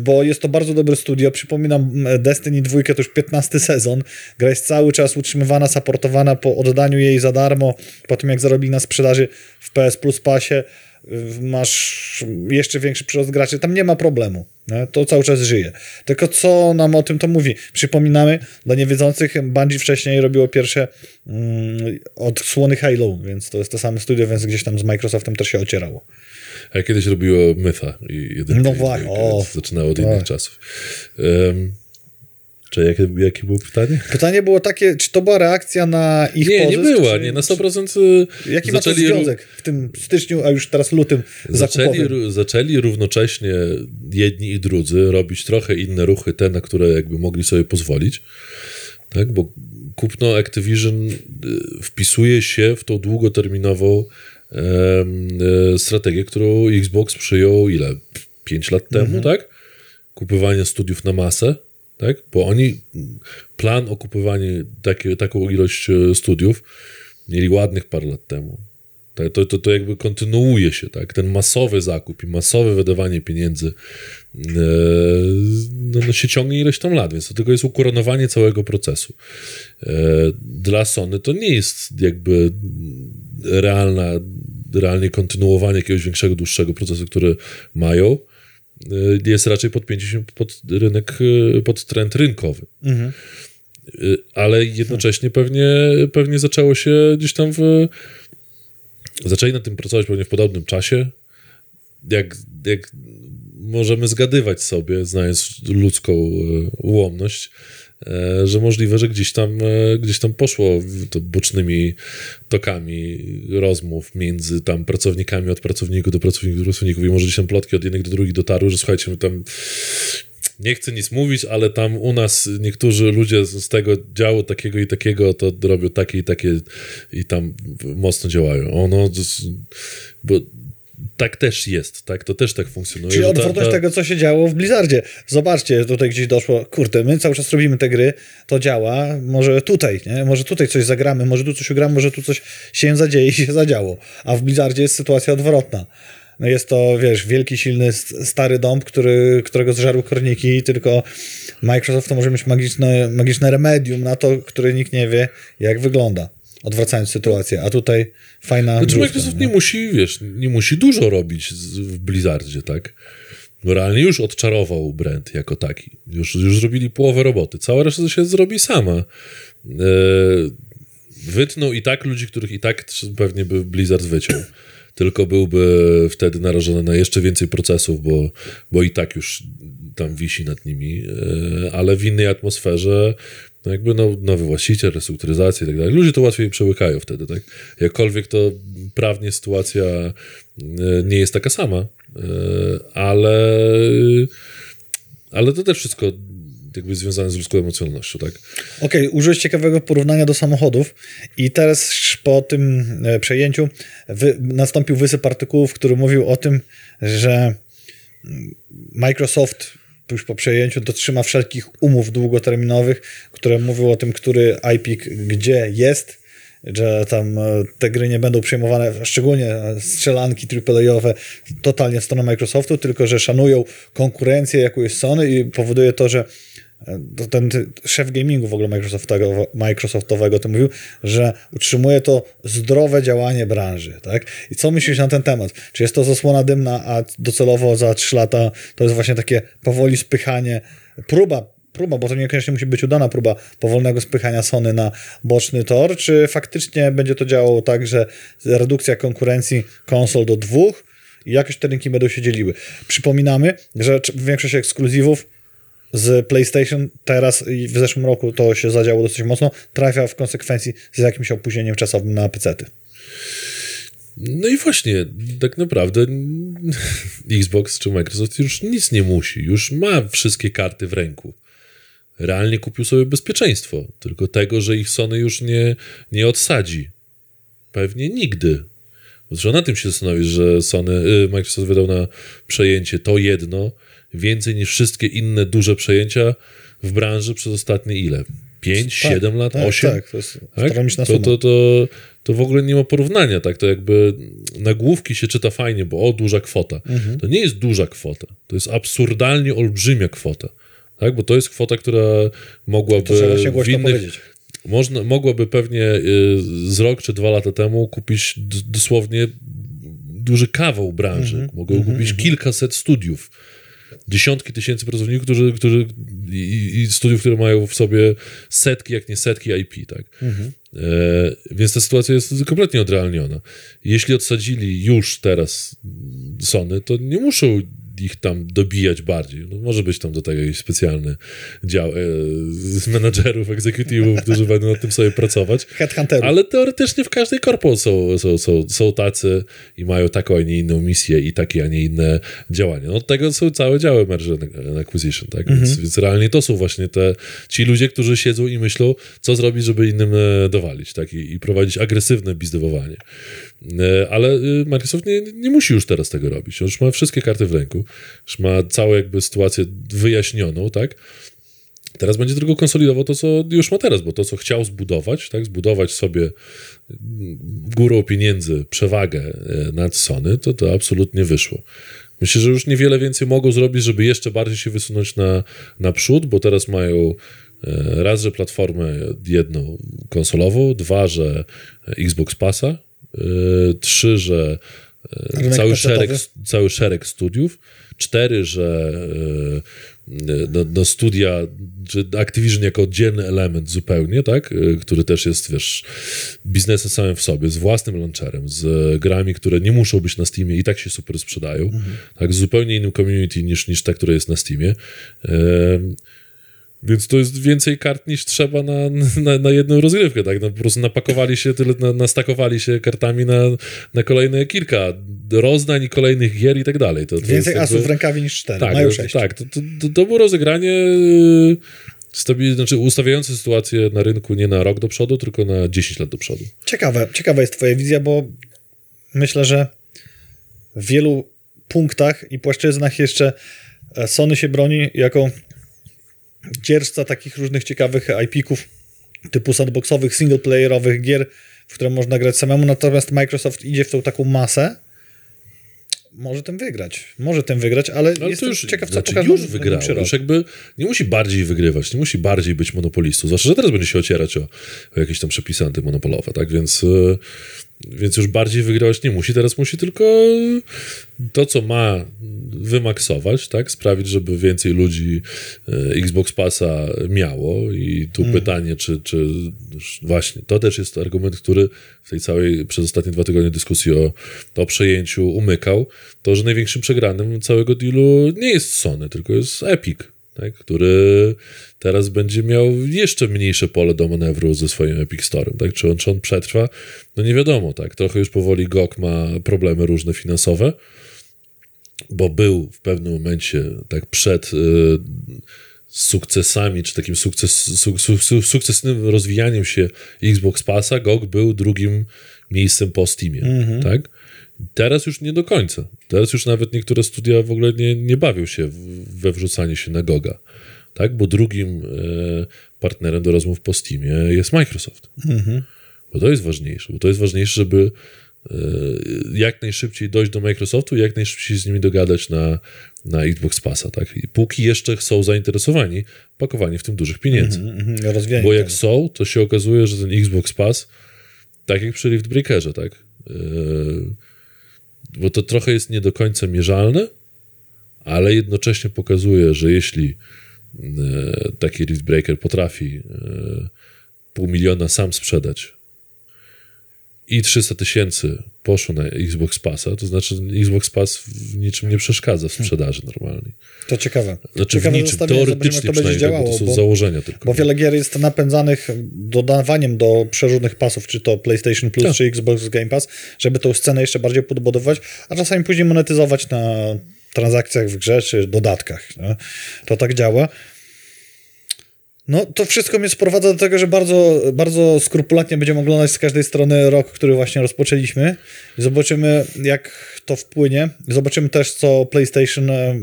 Bo jest to bardzo dobre studio. Przypominam, Destiny 2 to już 15 sezon. Gra jest cały czas utrzymywana, supportowana po oddaniu jej za darmo, po tym jak zarobili na sprzedaży w PS Plus Passie. y, Masz jeszcze większy przyrost graczy. Tam nie ma problemu. Nie? To cały czas żyje. Tylko co nam o tym to mówi? Przypominamy, dla niewiedzących, Bungie wcześniej robiło pierwsze mm, odsłony Halo, więc to jest to samo studio, więc gdzieś tam z Microsoftem też się ocierało. A kiedyś robiło Mytha i jedynkę, No właśnie, o. Zaczynało od innych Tak. czasów. Um, czy jakie, jakie było pytanie? Pytanie było takie, czy to była reakcja na ich Nie, pozysk? nie była, czy, nie, na 100% y, Jaki ma to zaczęli, związek w tym styczniu, a już teraz lutym zaczęli, zaczęli równocześnie jedni i drudzy robić trochę inne ruchy, te, na które jakby mogli sobie pozwolić, tak, bo kupno Activision y, wpisuje się w tą długoterminową strategię, którą Xbox przyjął ile? 5 lat temu, tak? Kupywanie studiów na masę, tak? Bo oni plan o kupowaniu takie, taką ilość e, studiów mieli ładnych parę lat temu. To, to, to jakby kontynuuje się, tak? Ten masowy zakup i masowe wydawanie pieniędzy e, no, no się ciągnie ileś tam lat, więc to tylko jest ukoronowanie całego procesu. E, dla Sony to nie jest jakby realna, realnie kontynuowanie jakiegoś większego, dłuższego procesu, który mają. E, Jest raczej podpięcie się pod rynek, pod trend rynkowy. Mhm. Ale jednocześnie pewnie, pewnie zaczęło się gdzieś tam w. Zaczęli nad tym pracować pewnie w podobnym czasie. Jak, jak możemy zgadywać sobie, znając ludzką e, ułomność, e, że możliwe, że gdzieś tam, e, gdzieś tam poszło to bocznymi tokami rozmów między tam pracownikami od pracowników do pracowników do pracowników i może gdzieś tam plotki od jednych do drugich dotarły, że słuchajcie, my tam nie chcę nic mówić, ale tam u nas niektórzy ludzie z z tego działu takiego i takiego to robią takie i takie i tam mocno działają. Ono, bo tak też jest, tak? To też tak funkcjonuje. Czyli odwrotność ta- tego, co się działo w Blizzardzie. Zobaczcie, tutaj gdzieś doszło, kurde, my cały czas robimy te gry, to działa, może tutaj, nie? Może tutaj coś zagramy, może tu coś ugramy, może tu coś się zadzieje i się zadziało. A w Blizzardzie jest sytuacja odwrotna. No jest to, wiesz, wielki, silny, stary dąb, który, którego zżarły korniki, tylko Microsoft to może mieć magiczne, magiczne remedium na to, które nikt nie wie, jak wygląda. odwracając sytuację, a tutaj fajna Znaczy Microsoft no. nie musi, wiesz, nie musi dużo robić w Blizzardzie, tak? Bo realnie już odczarował brand jako taki. Już, już zrobili połowę roboty. Cała reszta się zrobi sama. E, wytną i tak ludzi, których i tak pewnie by Blizzard wyciął. Tylko byłby wtedy narażony na jeszcze więcej procesów, bo, bo i tak już tam wisi nad nimi, e, ale w innej atmosferze no jakby no, nowy właściciel, restrukturyzacja i tak dalej. Ludzie to łatwiej przełykają wtedy, tak? Jakkolwiek to prawnie sytuacja e, nie jest taka sama, e, ale, ale to też wszystko jakby związane z ludzką emocjonalnością, tak? Okej, użyłeś ciekawego porównania do samochodów i teraz po tym e, przejęciu wy, nastąpił wysyp artykułów, który mówił o tym, że Microsoft już po przejęciu dotrzyma wszelkich umów długoterminowych, które mówią o tym, który IP gdzie jest, że tam e, te gry nie będą przejmowane, szczególnie strzelanki AAA-owe, totalnie w stronę Microsoftu, tylko że szanują konkurencję, jaką jest Sony i powoduje to, że e, ten szef gamingu w ogóle Microsoftowego, Microsoftowego to mówił, że utrzymuje to zdrowe działanie branży, tak? I co myślisz na ten temat? Czy jest to zasłona dymna, a docelowo za 3 lata to jest właśnie takie powoli spychanie, próba próba, bo to niekoniecznie musi być udana próba powolnego spychania Sony na boczny tor, czy faktycznie będzie to działało tak, że redukcja konkurencji konsol do dwóch i jakoś te rynki będą się dzieliły. Przypominamy, że większość ekskluzywów z PlayStation teraz i w zeszłym roku to się zadziało dosyć mocno, trafia w konsekwencji z jakimś opóźnieniem czasowym na PC-ty. No i właśnie, tak naprawdę Xbox czy Microsoft już nic nie musi, już ma wszystkie karty w ręku. Realnie kupił sobie bezpieczeństwo, tylko tego, że ich Sony już nie, nie odsadzi. Pewnie nigdy. Zresztą na tym się zastanowisz, że Sony, y, Microsoft wydał na przejęcie to jedno więcej niż wszystkie inne duże przejęcia w branży przez ostatnie ile? 5, Tak, 7 lat, tak, 8? Tak, to jest Tak? To, to, to, to w ogóle nie ma porównania, tak? To jakby nagłówki się czyta fajnie, bo o, duża kwota. Mhm. To nie jest duża kwota. To jest absurdalnie olbrzymia kwota. Tak? Bo to jest kwota, która mogłaby To trzeba się w innych, powiedzieć. można, mogłaby pewnie y, z rok czy dwa lata temu kupić dosłownie duży kawał branży. Mhm. Mogą kupić kilkaset studiów. Dziesiątki tysięcy pracowników, którzy, którzy i, i studiów, które mają w sobie setki, jak nie setki IP, tak? Mhm. E, więc ta sytuacja jest kompletnie odrealniona. Jeśli odsadzili już teraz Sony, to nie muszą ich tam dobijać bardziej. No, może być tam do tego jakiś specjalny dział e, z menadżerów, egzekutywów, którzy będą nad tym sobie pracować. Headhunterów. Ale teoretycznie w każdej korpo są, są, są, są tacy i mają taką, a nie inną misję i takie, a nie inne działania. No od tego są całe działy merger and acquisition, tak? Więc, więc realnie to są właśnie te, ci ludzie, którzy siedzą i myślą, co zrobić, żeby innym e, dowalić, tak? I, i prowadzić agresywne bizdewowanie. E, Ale y, Microsoft nie, nie musi już teraz tego robić. On już ma wszystkie karty w ręku, już ma całą jakby sytuację wyjaśnioną, tak? Teraz będzie tylko konsolidował to, co już ma teraz, bo to, co chciał zbudować, tak, zbudować sobie górą pieniędzy przewagę e, nad Sony, to to absolutnie wyszło. Myślę, że już niewiele więcej mogą zrobić, żeby jeszcze bardziej się wysunąć na, na przód, bo teraz mają e, raz, że platformę jedną konsolową, dwa, że Xbox Passa, trzy, że Rynek cały pecetowy. szereg, cały szereg studiów, cztery, że e, no, no studia, czy Activision jako oddzielny element zupełnie, tak, który też jest, wiesz, biznesem samym w sobie, z własnym launcherem, z grami, które nie muszą być na Steamie i tak się super sprzedają, tak, z zupełnie innym community niż, niż te, które jest na Steamie. Więc to jest więcej kart niż trzeba na, na, na jedną rozgrywkę, tak? No, po prostu napakowali się, tyle, na, nastakowali się kartami na, na kolejne kilka rozdań i kolejnych gier i tak dalej. To, to Więcej jest jakby- asów w rękawie niż cztery. tak, Mają sześć. Tak, to, to, to, to było rozegranie yy, znaczy ustawiające sytuację na rynku nie na rok do przodu, tylko na 10 lat do przodu. Ciekawe, ciekawa jest twoja wizja, bo myślę, że w wielu punktach i płaszczyznach jeszcze e, Sony się broni jako dzierżca takich różnych ciekawych IP-ków typu sandboxowych, singleplayerowych gier, w które można grać samemu, natomiast Microsoft idzie w tą taką masę. może tym wygrać. Może tym wygrać, ale, Ale jestem to już, ciekaw, co znaczy pokażą już w najbliższy wygrało. rok. Już jakby nie musi bardziej wygrywać, nie musi bardziej być monopolistą. Zwłaszcza, że teraz będzie się ocierać o, o jakieś tam przepisy antymonopolowe, tak? Więc, e, więc już bardziej wygrywać nie musi. Teraz musi tylko to, co ma wymaksować, tak? Sprawić, żeby więcej ludzi e, Xbox Passa miało. I tu Mm. pytanie, czy, czy właśnie to też jest argument, który w tej całej przez ostatnie dwa tygodnie dyskusji o, o przejęciu umykał, to, że największym przegranym całego dealu nie jest Sony, tylko jest Epic, tak? który teraz będzie miał jeszcze mniejsze pole do manewru ze swoim Epic Storem. Tak? Czy, on, czy on przetrwa? No nie wiadomo. Tak? Trochę już powoli GOG ma problemy różne finansowe, bo był w pewnym momencie tak przed y, sukcesami, czy takim sukces, su, su, su, sukcesywnym rozwijaniem się Xbox Passa, GOG był drugim miejscem po Steamie, tak? Teraz już nie do końca. Teraz już nawet niektóre studia w ogóle nie, nie bawią się we wrzucanie się na GOGa, tak? Bo drugim e, partnerem do rozmów po Steamie jest Microsoft. Bo to jest ważniejsze, bo to jest ważniejsze, żeby e, jak najszybciej dojść do Microsoftu i jak najszybciej z nimi dogadać na, na Xbox Passa, tak? I póki jeszcze są zainteresowani, pakowanie w tym dużych pieniędzy. Mhm, rozwijanie Bo jak tego. są, to się okazuje, że ten Xbox Pass, tak jak przy Rift Breakerze, tak? Yy, bo to trochę jest nie do końca mierzalne, ale jednocześnie pokazuje, że jeśli yy, taki Rift Breaker potrafi yy, pół miliona sam sprzedać i 300 tysięcy poszło na Xbox Passa, to znaczy Xbox Pass w niczym nie przeszkadza w sprzedaży normalnej. To ciekawe. Znaczy w ciekawe niczym, zestawienie, teoretycznie jak to będzie przynajmniej, tak, bo działało, to są bo, założenia tylko. bo wiele gier jest napędzanych dodawaniem do przeróżnych pasów, czy to PlayStation Plus, Tak. czy Xbox Game Pass, żeby tą scenę jeszcze bardziej podbudować, a czasami później monetyzować na transakcjach w grze, czy dodatkach. To tak działa. No, to wszystko mnie sprowadza do tego, że bardzo, bardzo skrupulatnie będziemy oglądać z każdej strony rok, który właśnie rozpoczęliśmy. Zobaczymy, jak to wpłynie. Zobaczymy też, co PlayStation, e,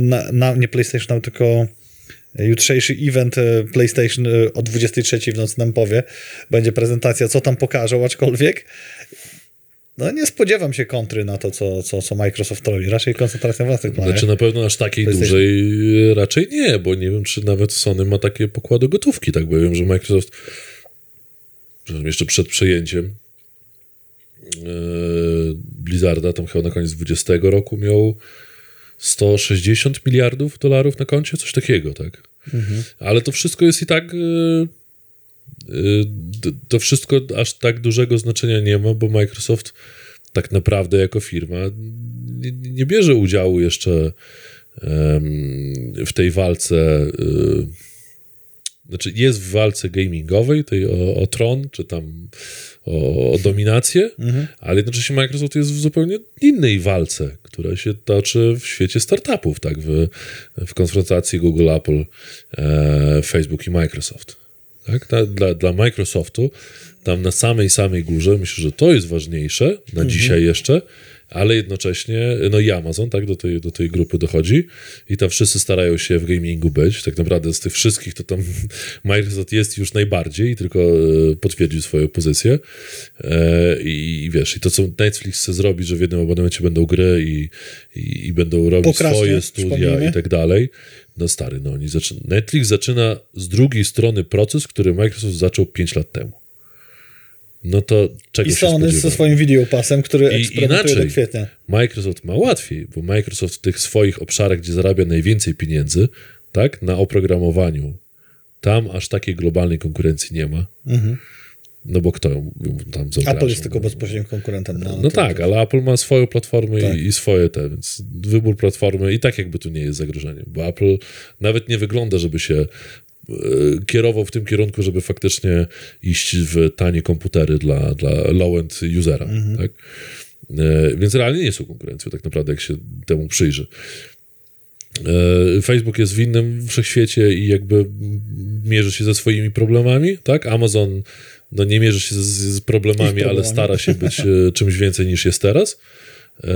na, na, nie PlayStation, tylko jutrzejszy event e, PlayStation e, o 23 w nocy nam powie. Będzie prezentacja, co tam pokażą, aczkolwiek no nie spodziewam się kontry na to, co, co, co Microsoft robi. Raczej koncentracja własnych planach. Znaczy na pewno aż takiej PlayStation. dużej e, raczej nie, bo nie wiem, czy nawet Sony ma takie pokłady gotówki, tak, bo wiem, że Microsoft jeszcze przed przejęciem e, Blizzarda, tam chyba na koniec 20 roku miał 160 miliardów dolarów na koncie, coś takiego, tak. Ale to wszystko jest i tak e, to wszystko aż tak dużego znaczenia nie ma, bo Microsoft tak naprawdę jako firma nie, nie bierze udziału jeszcze w tej walce. y, Znaczy, jest w walce gamingowej, tej o, o tron, czy tam o, o dominację, ale jednocześnie Microsoft jest w zupełnie innej walce, która się toczy w świecie startupów, tak, w, w konfrontacji Google, Apple, e, Facebook i Microsoft. Tak? Ta, dla, dla Microsoftu tam na samej, samej górze, myślę, że to jest ważniejsze na dzisiaj jeszcze, ale jednocześnie, no i Amazon, tak, do tej, do tej grupy dochodzi i tam wszyscy starają się w gamingu być. Tak naprawdę z tych wszystkich to tam Microsoft jest już najbardziej i tylko e, potwierdził swoją pozycję. E, I, I wiesz, i to co Netflix chce zrobić, że w jednym abonamencie będą gry i, i, i będą robić swoje studia i tak dalej. No stary, no oni zaczyna, Netflix zaczyna z drugiej strony proces, który Microsoft zaczął 5 lat temu. No to czego I się Sony ze spodziewać? swoim videopasem, który I eksperymentuje inaczej. do kwietnia. Microsoft ma łatwiej, bo Microsoft w tych swoich obszarach, gdzie zarabia najwięcej pieniędzy, tak, na oprogramowaniu, tam aż takiej globalnej konkurencji nie ma. No bo kto ją tam Apple zagraża? jest tylko bezpośrednim konkurentem. Na, No to- tak, ale Apple ma swoją platformę Tak. i, i swoje te, więc wybór platformy i tak jakby tu nie jest zagrożeniem, bo Apple nawet nie wygląda, żeby się kierował w tym kierunku, żeby faktycznie iść w tanie komputery dla, dla low-end usera, tak? E, Więc realnie nie są konkurencją tak naprawdę, jak się temu przyjrzy. E, Facebook jest w innym wszechświecie i jakby mierzy się ze swoimi problemami, tak? Amazon no nie mierzy się z, z problemami, problemami. ale stara się być e, czymś więcej niż jest teraz. E,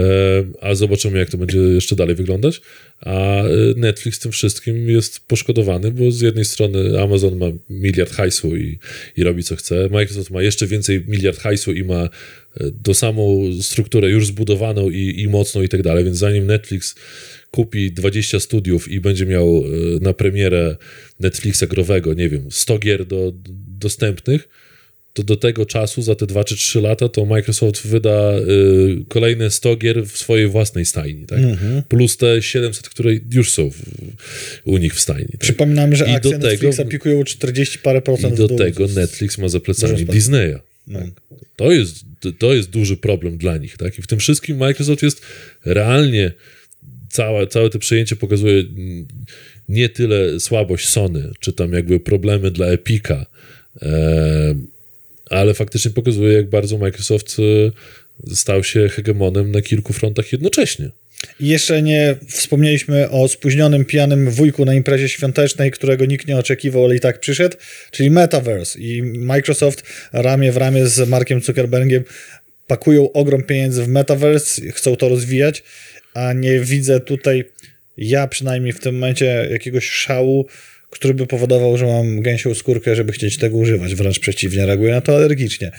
a zobaczymy, jak to będzie jeszcze dalej wyglądać. A e, Netflix tym wszystkim jest poszkodowany, bo z jednej strony Amazon ma miliard hajsu i, i robi co chce, Microsoft ma jeszcze więcej miliard hajsu i ma e, tą samą strukturę już zbudowaną i, i mocną i tak dalej, więc zanim Netflix kupi 20 studiów i będzie miał e, na premierę Netflixa growego, nie wiem, 100 gier do, dostępnych, to do tego czasu, za te 2 czy 3 lata, to Microsoft wyda y, kolejne 100 gier w swojej własnej stajni, tak? Plus te 700, które już są w, u nich w stajni. Tak? Przypominamy, że I akcje do tego- Netflixa pikują 40 parę procent I do dół. tego Netflix ma za plecami Disneya. No. To jest, to jest duży problem dla nich. Tak? I w tym wszystkim Microsoft jest realnie, całe, całe to przejęcie pokazuje nie tyle słabość Sony, czy tam jakby problemy dla Epica, e, ale faktycznie pokazuje, jak bardzo Microsoft e, stał się hegemonem na kilku frontach jednocześnie. Jeszcze nie wspomnieliśmy o spóźnionym, pijanym wujku na imprezie świątecznej, którego nikt nie oczekiwał, ale i tak przyszedł, czyli Metaverse. I Microsoft ramię w ramię z Markiem Zuckerbergiem pakują ogrom pieniędzy w Metaverse, chcą to rozwijać, a nie widzę tutaj, ja przynajmniej w tym momencie, jakiegoś szału, który by powodował, że mam gęsią skórkę, żeby chcieć tego używać. Wręcz przeciwnie, reaguję na to alergicznie.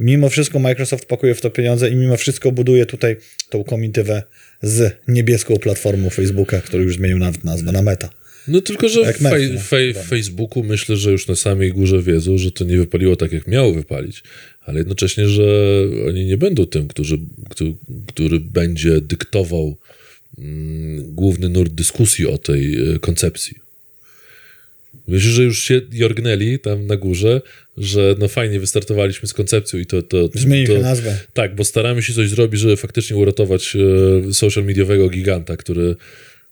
Mimo wszystko Microsoft pakuje w to pieniądze i mimo wszystko buduje tutaj tą komitywę z niebieską platformą Facebooka, który już zmienił nawet nazwę na Meta. No tylko, że Jak w, fej, no. fej, Facebooku myślę, że już na samej górze wiedzą, że to nie wypaliło tak, jak miało wypalić, ale jednocześnie, że oni nie będą tym, którzy, który, który będzie dyktował mm, główny nurt dyskusji o tej e, koncepcji. Myślę, że już się jorgnęli tam na górze, że no fajnie wystartowaliśmy z koncepcją i to... to Zmieniliśmy nazwę. tak, bo staramy się coś zrobić, żeby faktycznie uratować e, social mediowego giganta, który,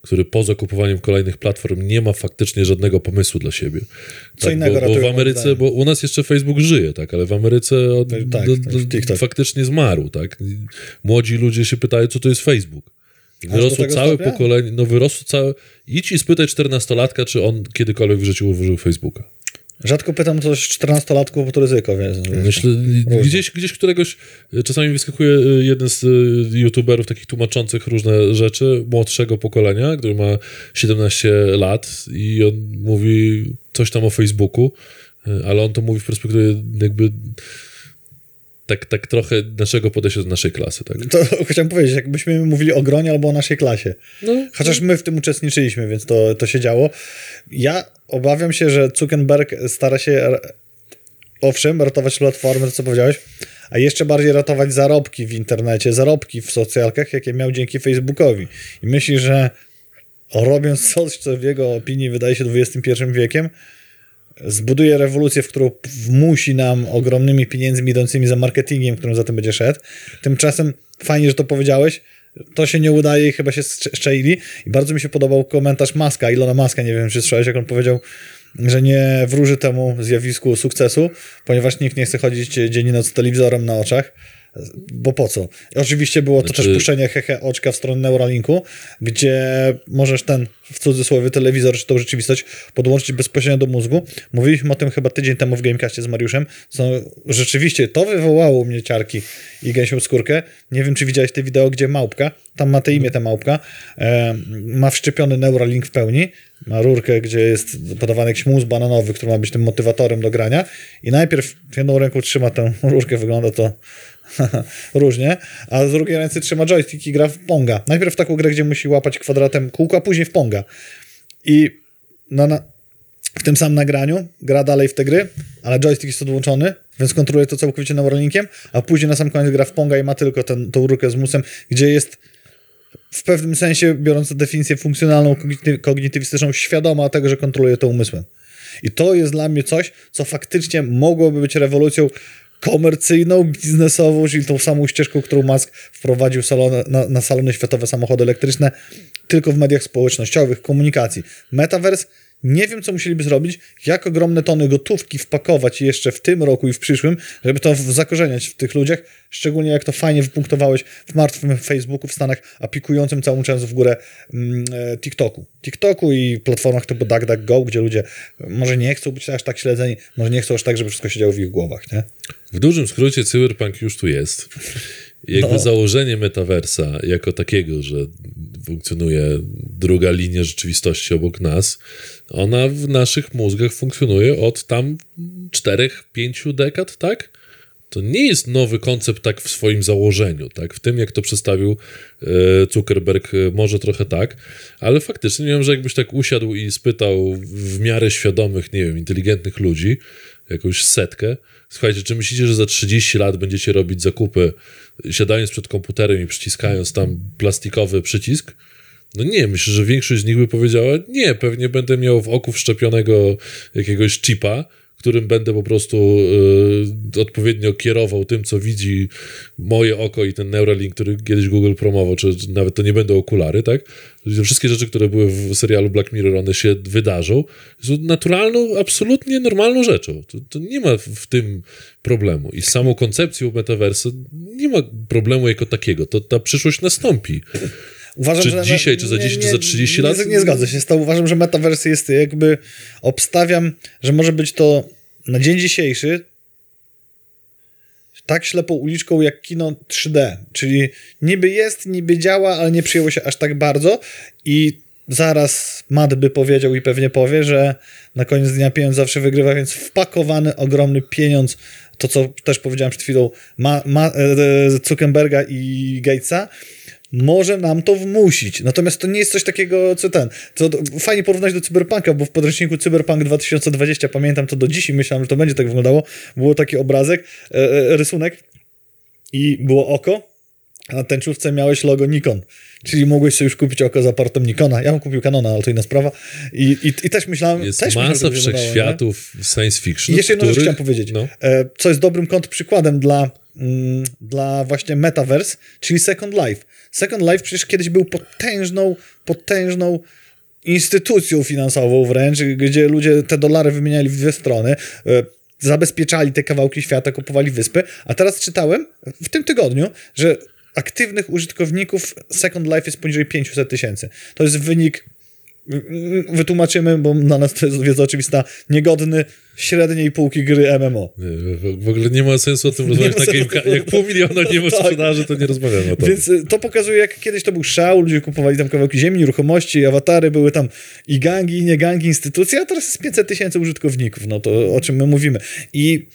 który poza kupowaniem kolejnych platform nie ma faktycznie żadnego pomysłu dla siebie. Co tak, innego bo, bo w Ameryce, bo u nas jeszcze Facebook żyje, tak, ale w Ameryce on, Tak, do, tak, do, TikTok. faktycznie zmarł, tak. Młodzi ludzie się pytają, co to jest Facebook. Wyrosło całe stopnia? pokolenie, no wyrosło całe... Idź i spytaj czternastolatka, czy on kiedykolwiek w życiu użył Facebooka. Rzadko pytam coś 14-latków, bo to ryzyko, więc... Myślę, gdzieś, gdzieś któregoś, czasami wyskakuje y, jeden z y, youtuberów takich tłumaczących różne rzeczy, młodszego pokolenia, który ma 17 lat i on mówi coś tam o Facebooku, y, ale on to mówi w perspektywie jakby tak, tak trochę naszego podejścia do naszej klasy, tak? To chciałem powiedzieć, jakbyśmy mówili o gronie albo o naszej klasie. No, Chociaż my w tym uczestniczyliśmy, więc to, to się działo. Ja obawiam się, że Zuckerberg stara się, owszem, ratować platformy, to co powiedziałeś, a jeszcze bardziej ratować zarobki w internecie, zarobki w socjalkach, jakie miał dzięki Facebookowi. I myśli, że robiąc coś, co w jego opinii wydaje się XXI wiekiem, zbuduje rewolucję, w którą wmusi nam ogromnymi pieniędzmi idącymi za marketingiem, którym za tym będzie szedł. Tymczasem fajnie, że to powiedziałeś. To się nie udaje i chyba się szczęli. I bardzo mi się podobał komentarz Maska, Ilona Maska, nie wiem, czy słyszałeś, jak on powiedział, że nie wróży temu zjawisku sukcesu, ponieważ nikt nie chce chodzić dzień i noc z telewizorem na oczach. Bo po co? Oczywiście było to Znaczy- też puszczenie hehe oczka w stronę Neuralinku, gdzie możesz ten, w cudzysłowie, telewizor czy tą rzeczywistość podłączyć bezpośrednio do mózgu. Mówiliśmy o tym chyba tydzień temu w Gamecastie z Mariuszem, co rzeczywiście to wywołało u mnie ciarki i gęsią skórkę. Nie wiem, czy widziałeś te wideo, gdzie małpka, tam ma te imię ta małpka, e, ma wszczepiony Neuralink w pełni, ma rurkę, gdzie jest podawany jakiś mus bananowy, który ma być tym motywatorem do grania i najpierw jedną ręką trzyma tę rurkę, wygląda to różnie, a z drugiej ręce trzyma joystick i gra w Ponga. Najpierw w taką grę, gdzie musi łapać kwadratem kółko, a później w Ponga. I na, na, w tym samym nagraniu gra dalej w te gry, ale joystick jest odłączony, więc kontroluje to całkowicie Neuralinkiem, a później na sam koniec gra w Ponga i ma tylko ten, tą rurkę z musem, gdzie jest w pewnym sensie, biorąc definicję funkcjonalną, kognity- kognitywistyczną, świadoma tego, że kontroluje to umysłem. I to jest dla mnie coś, co faktycznie mogłoby być rewolucją komercyjną, biznesową, czyli tą samą ścieżką, którą Musk wprowadził salony, na, na salony światowe samochody elektryczne, tylko w mediach społecznościowych, komunikacji. Metaverse, nie wiem, co musieliby zrobić, jak ogromne tony gotówki wpakować jeszcze w tym roku i w przyszłym, żeby to zakorzeniać w tych ludziach, szczególnie jak to fajnie wypunktowałeś w martwym Facebooku w Stanach, a pikującym całą często w górę mm, e, TikToku. TikToku i platformach typu DuckDuckGo, gdzie ludzie może nie chcą być aż tak śledzeni, może nie chcą aż tak, żeby wszystko się działo w ich głowach, nie? W dużym skrócie cyberpunk już tu jest. Jakby No. założenie metaversa jako takiego, że funkcjonuje druga linia rzeczywistości obok nas, ona w naszych mózgach funkcjonuje od tam czterech, pięciu dekad, tak? To nie jest nowy koncept tak w swoim założeniu, tak? W tym, jak to przedstawił e, Zuckerberg, e, może trochę tak, ale faktycznie wiem, że jakbyś tak usiadł i spytał w miarę świadomych, nie wiem, inteligentnych ludzi, jakąś setkę, słuchajcie, czy myślicie, że za 30 lat będziecie robić zakupy, siadając przed komputerem i przyciskając tam plastikowy przycisk? No nie, myślę, że większość z nich by powiedziała, nie, pewnie będę miał w oku wszczepionego jakiegoś chipa, którym będę po prostu y, odpowiednio kierował tym, co widzi moje oko i ten Neuralink, który kiedyś Google promował, czy, nawet to nie będą okulary, tak? Wszystkie rzeczy, które były w serialu Black Mirror, one się wydarzą. Są naturalną, absolutnie normalną rzeczą. To, to nie ma w- w tym problemu. I z samą koncepcją metaversu nie ma problemu jako takiego. To ta przyszłość nastąpi. Uważam, Czy że dzisiaj, czy za 10, czy za 30 lat? Nie, nie zgadzam się z tym. Uważam, że metaverse jest jakby. Obstawiam, że może być to na dzień dzisiejszy tak ślepą uliczką jak kino 3D. Czyli niby jest, niby działa, ale nie przyjęło się aż tak bardzo. I zaraz Matt by powiedział i pewnie powie, że na koniec dnia pieniądz zawsze wygrywa, więc wpakowany ogromny pieniądz, to co też powiedziałem przed chwilą, ma, ma, e, Zuckerberga i Gatesa, może nam to wmusić. Natomiast to nie jest coś takiego, co ten. To to fajnie porównać do Cyberpunka, bo w podręczniku Cyberpunk 2020, pamiętam to do dziś i myślałem, że to będzie tak wyglądało. Było taki obrazek, e, e, rysunek i było oko, a na tęczówce miałeś logo Nikon. Czyli mogłeś sobie już kupić oko za portem Nikona. Ja bym kupił Canona, ale to inna sprawa. I, i, i też myślałem... Jest też myślałem, masa to wyglądało, nie? wszechświatów science fiction. I jeszcze jedną rzecz chciałem powiedzieć, No. e, co jest dobrym kontrprzykładem dla, dla właśnie Metaverse, czyli Second Life. Second Life przecież kiedyś był potężną, potężną instytucją finansową wręcz, gdzie ludzie te dolary wymieniali w dwie strony, e, zabezpieczali te kawałki świata, kupowali wyspy, a teraz czytałem w tym tygodniu, że aktywnych użytkowników Second Life jest poniżej 500 tysięcy. To jest wynik wytłumaczymy, bo dla nas to jest wiedza oczywista, niegodny średniej półki gry MMO. Nie, w- W ogóle nie ma sensu o tym rozmawiać ma na sensu. Gamecube. Jak pół miliona nie ma Tak. sprzedaży, to nie rozmawiamy o tym. Więc y, to pokazuje, jak kiedyś to był szał, ludzie kupowali tam kawałki ziemi, nieruchomości, awatary, były tam i gangi, i nie gangi, instytucje, a teraz jest 500 tysięcy użytkowników, no to o czym my mówimy. I